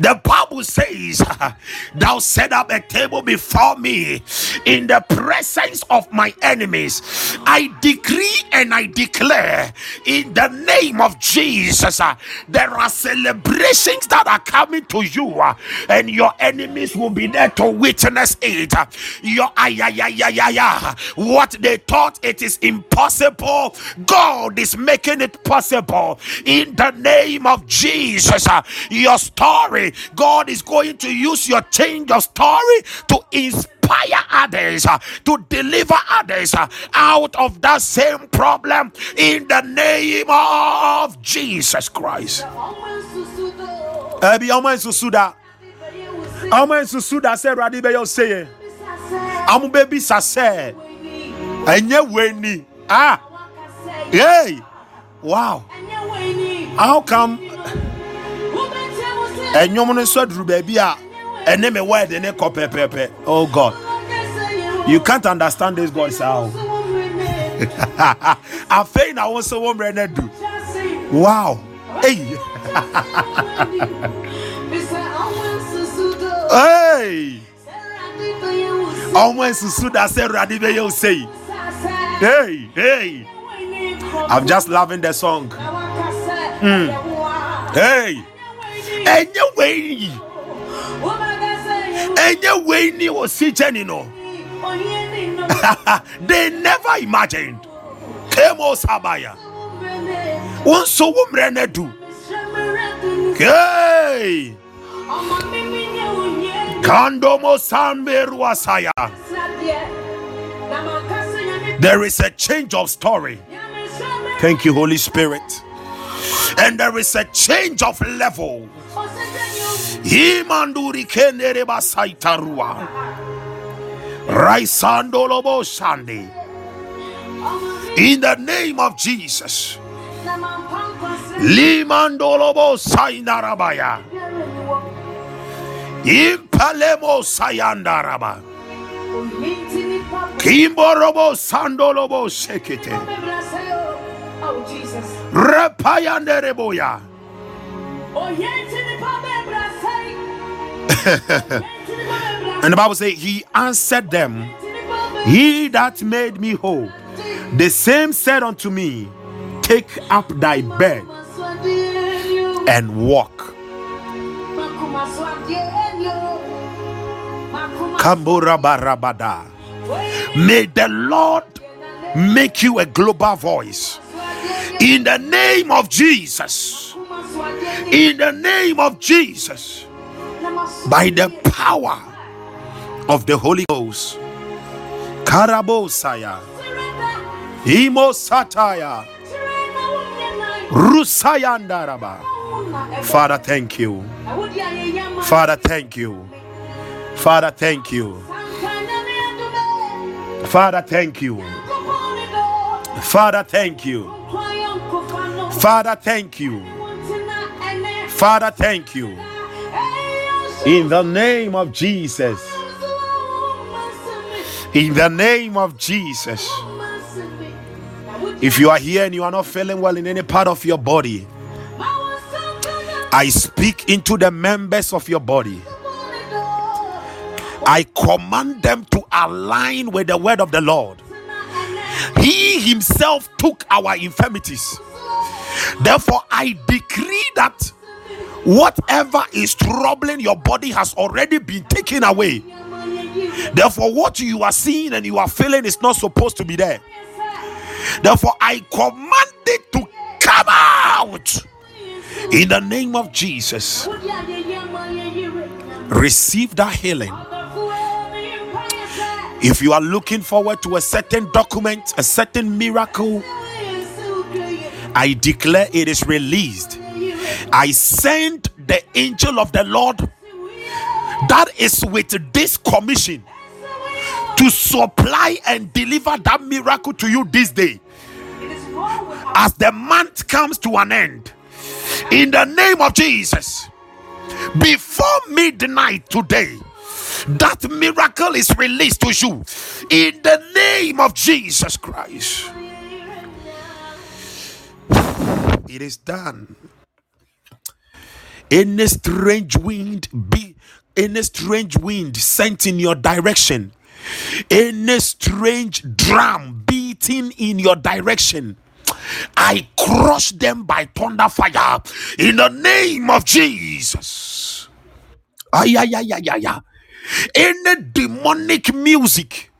The Bible says, Thou set up a table before me in the presence of my enemies. I decree and I declare in the name of Jesus, uh, there are celebrations that are coming to you, uh, and your enemies will be there to witness it. Your what they thought it is impossible, God is making it possible in the name name of Jesus. Uh, your story, God is going to use your change of story to inspire others, uh, to deliver others uh, out of that same problem in the name of Jesus Christ. Wẹni ah wow. How come ɛnwom no nso aduru baabi a ɛne me word ne kɔ pɛpɛɛpɛ? Oh god. You can't understand this god saa o afei na wo nso wo mmerɛ no adu. Wow. Hey. Hey. Ɔmo nsusu da sɛ awurade bɛyɛ wo sei. Hey hey i'm just loving the song. Mm. hey. Yi ɛnyɛ ni wɔ si kyɛni no. They never imagined. Kemo sabaya. Wọn nso wo mmerɛ no adu hey kandomo samberuasaya there is a change of story thank you holy spirit and there is a change of level. In the name of Jesus. Limandolobo sainarabaya. Impalemo sayandaraba. Kimborobo sandolobo And the Bible says, He answered them, He that made me whole, the same said unto me, Take up thy bed and walk. May the Lord make you a global voice. In the name of Jesus. In the name of Jesus. By the power of the Holy Ghost. Karabosaya. Imo Sataya. Rusayandaraba. Father, thank you. Father, thank you. Father, thank you. Father, thank you. Father, thank you. Father, thank you. Father, thank you. In the name of Jesus. In the name of Jesus. If you are here and you are not feeling well in any part of your body, I speak into the members of your body. I command them to align with the word of the Lord. He himself took our infirmities. Therefore, I decree that whatever is troubling your body has already been taken away. Therefore, what you are seeing and you are feeling is not supposed to be there. Therefore, I command it to come out in the name of Jesus. Receive that healing. If you are looking forward to a certain document, a certain miracle, I declare it is released. I send the angel of the Lord that is with this commission to supply and deliver that miracle to you this day as the month comes to an end. In the name of Jesus, before midnight today that miracle is released to you in the name of Jesus Christ. It is done. Any strange wind be any strange wind sent in your direction, any strange drum beating in your direction. I crush them by thunder fire in the name of Jesus. Ay, ay, ay, ay, ay, ay. Any demonic music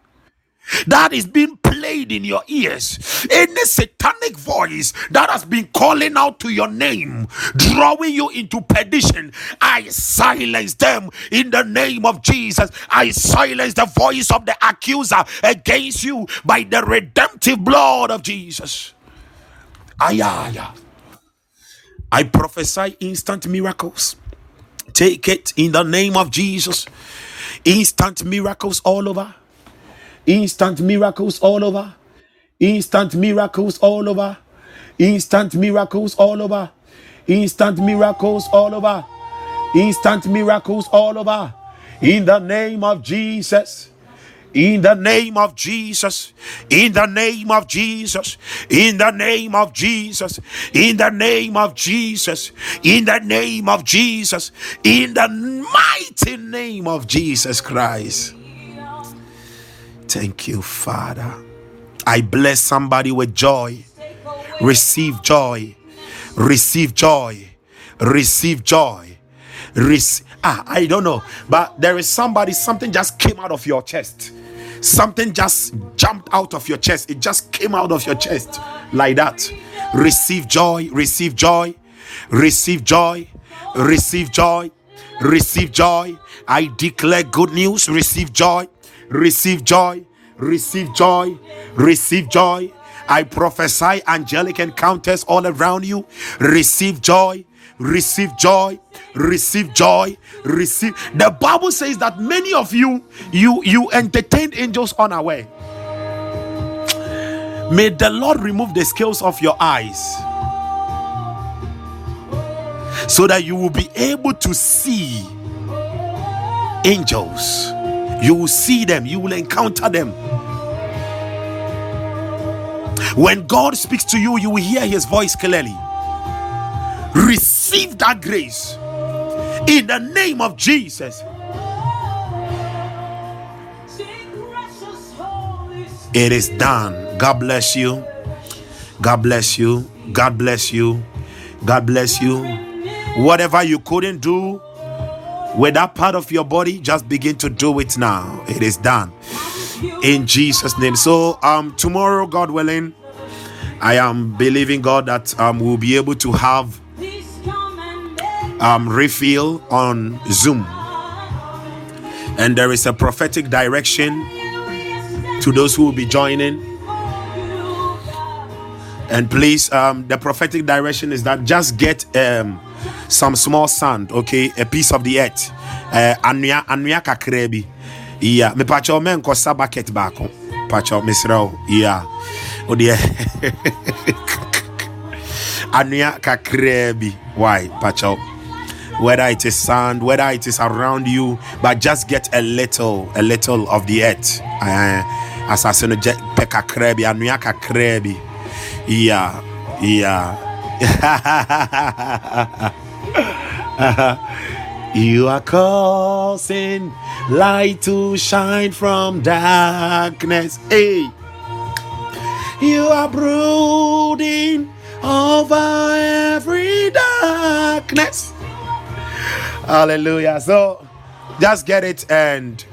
that is being played in your ears, any satanic voice that has been calling out to your name, drawing you into perdition, I silence them in the name of Jesus. I silence the voice of the accuser against you by the redemptive blood of Jesus. Ayaya. I prophesy instant miracles. Take it in the name of Jesus. Instant miracles all over. Instant miracles all over. Instant miracles all over. Instant miracles all over. Instant miracles all over. Instant miracles all over. In the name of Jesus. In the name of Jesus, in the name of Jesus, in the name of Jesus, in the name of Jesus, in the name of Jesus, in the mighty name of Jesus Christ. Thank you, Father. I bless somebody with joy. Receive joy. Receive joy. Receive joy. Rec- ah, I don't know, but there is somebody, something just came out of your chest. Something just jumped out of your chest. It just came out of your chest like that. Receive joy. Receive joy. Receive joy. Receive joy. Receive joy. I declare good news. Receive joy. Receive joy. Receive joy. Receive joy. I prophesy angelic encounters all around you. Receive joy. Receive joy. Receive joy. Receive. The Bible says that many of you, you, you entertained angels unaware. May the Lord remove the scales of your eyes so that you will be able to see angels. You will see them, you will encounter them. When God speaks to you, you will hear his voice clearly. Receive that grace in the name of Jesus. It is done. God bless you. God bless you. God bless you. God bless you. Whatever you couldn't do with that part of your body, just begin to do it now. It is done. In Jesus' name. So um tomorrow, God willing, I am believing God that um we'll be able to have um refill on Zoom. And there is a prophetic direction to those who will be joining. And please, um, the prophetic direction is that just get um some small sand, okay, a piece of the earth. Uh, anua anua kakra bi. Yeah, me pacho men kosa bucket baako. Pacho misrao. Yeah. O de anua kakra bi. Why, pacho? Whether it is sand, whether it is around you, but just get a little, a little of the earth. Uh, asasino je pe kakra bi, anua kakra bi. Yeah. Yeah. you are causing light to shine from darkness. Hey, you are brooding over every darkness. Hallelujah. So just get it and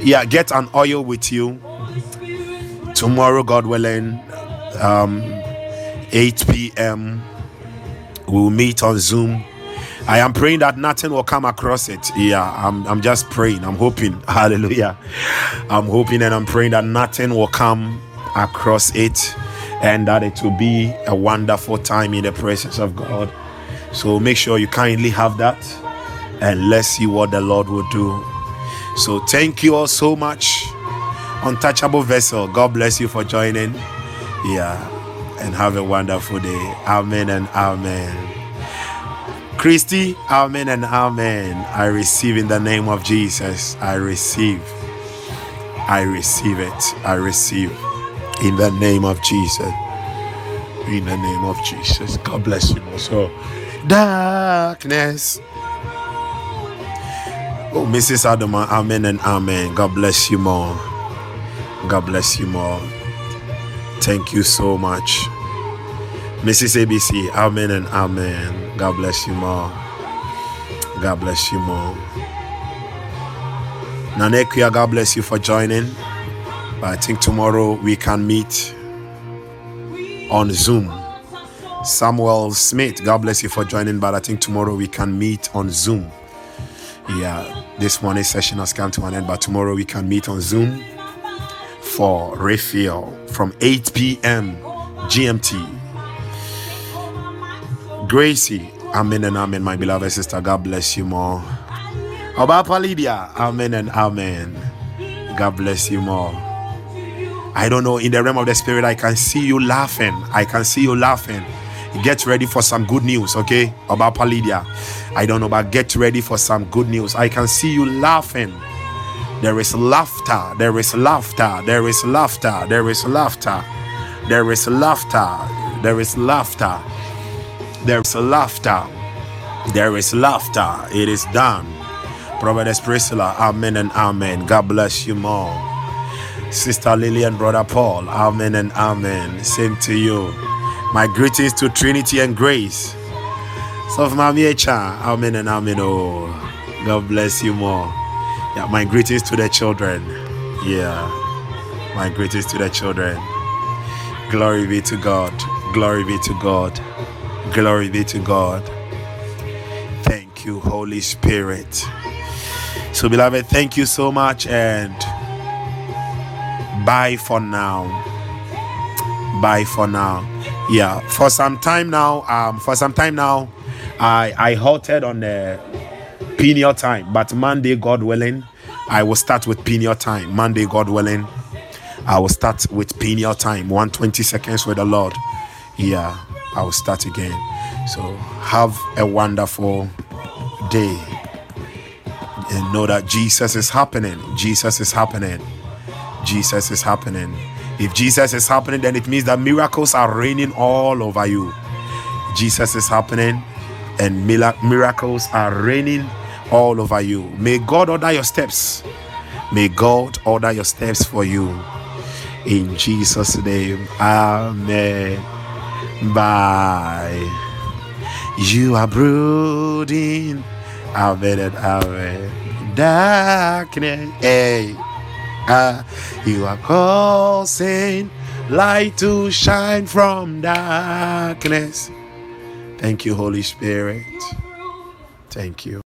yeah, get an oil with you. Tomorrow, God willing, um, 8 p.m. We'll meet on Zoom. I am praying that nothing will come across it. Yeah, I'm, I'm just praying. I'm hoping. Hallelujah. I'm hoping and I'm praying that nothing will come across it and that it will be a wonderful time in the presence of God. So make sure you kindly have that and let's see what the Lord will do. So thank you all so much. Untouchable vessel. God bless you for joining. Yeah and have a wonderful day. Amen and amen. Christy, amen and amen. I receive in the name of Jesus. I receive. I receive it. I receive in the name of Jesus. In the name of Jesus. God bless you. So, darkness. Oh, Mrs. Adama, amen and amen. God bless you more. God bless you more. Thank you so much. Mrs. ABC, amen and amen. God bless you more. God bless you more. Nanekia, God bless you for joining. I think tomorrow we can meet on Zoom. Samuel Smith, God bless you for joining. But I think tomorrow we can meet on Zoom. Yeah, this morning session has come to an end, but tomorrow we can meet on Zoom for Raphael from 8 p.m. GMT. Gracie, amen and amen, my beloved sister. God bless you more. Obapa Lydia, amen and amen. God bless you more. I don't know, in the realm of the spirit, I can see you laughing. I can see you laughing. Get ready for some good news, okay? About Lydia. I don't know, but get ready for some good news. I can see you laughing. There is laughter. There is laughter. There is laughter. There is laughter. There is laughter. There is laughter. There is laughter. There is laughter. It is done. Prophetess Priscilla, amen and amen. God bless you more. Sister Lily and Brother Paul, amen and amen. Same to you. My greetings to Trinity and Grace. So, Mami Echa, amen and amen. Oh, God bless you more. Yeah, my greetings to the children. Yeah, my greetings to the children. Glory be to God. Glory be to God. Glory be to God. Thank you, Holy Spirit. So, beloved, thank you so much and bye for now. Bye for now. Yeah, for some time now, um, for some time now, I I halted on the Peniel time. But Monday, God willing, I will start with Peniel time. Monday, God willing, I will start with Peniel time. 120 seconds with the Lord. Yeah, I will start again. So have a wonderful day. And know that Jesus is happening. Jesus is happening. Jesus is happening. If Jesus is happening, then it means that miracles are raining all over you. Jesus is happening, and miracles are raining all over you. May God order your steps. May God order your steps for you. In Jesus' name, Amen. Bye. You are brooding. And Amen. Darkness. Hey. Uh, you are causing light to shine from darkness. Thank you, Holy Spirit. Thank you.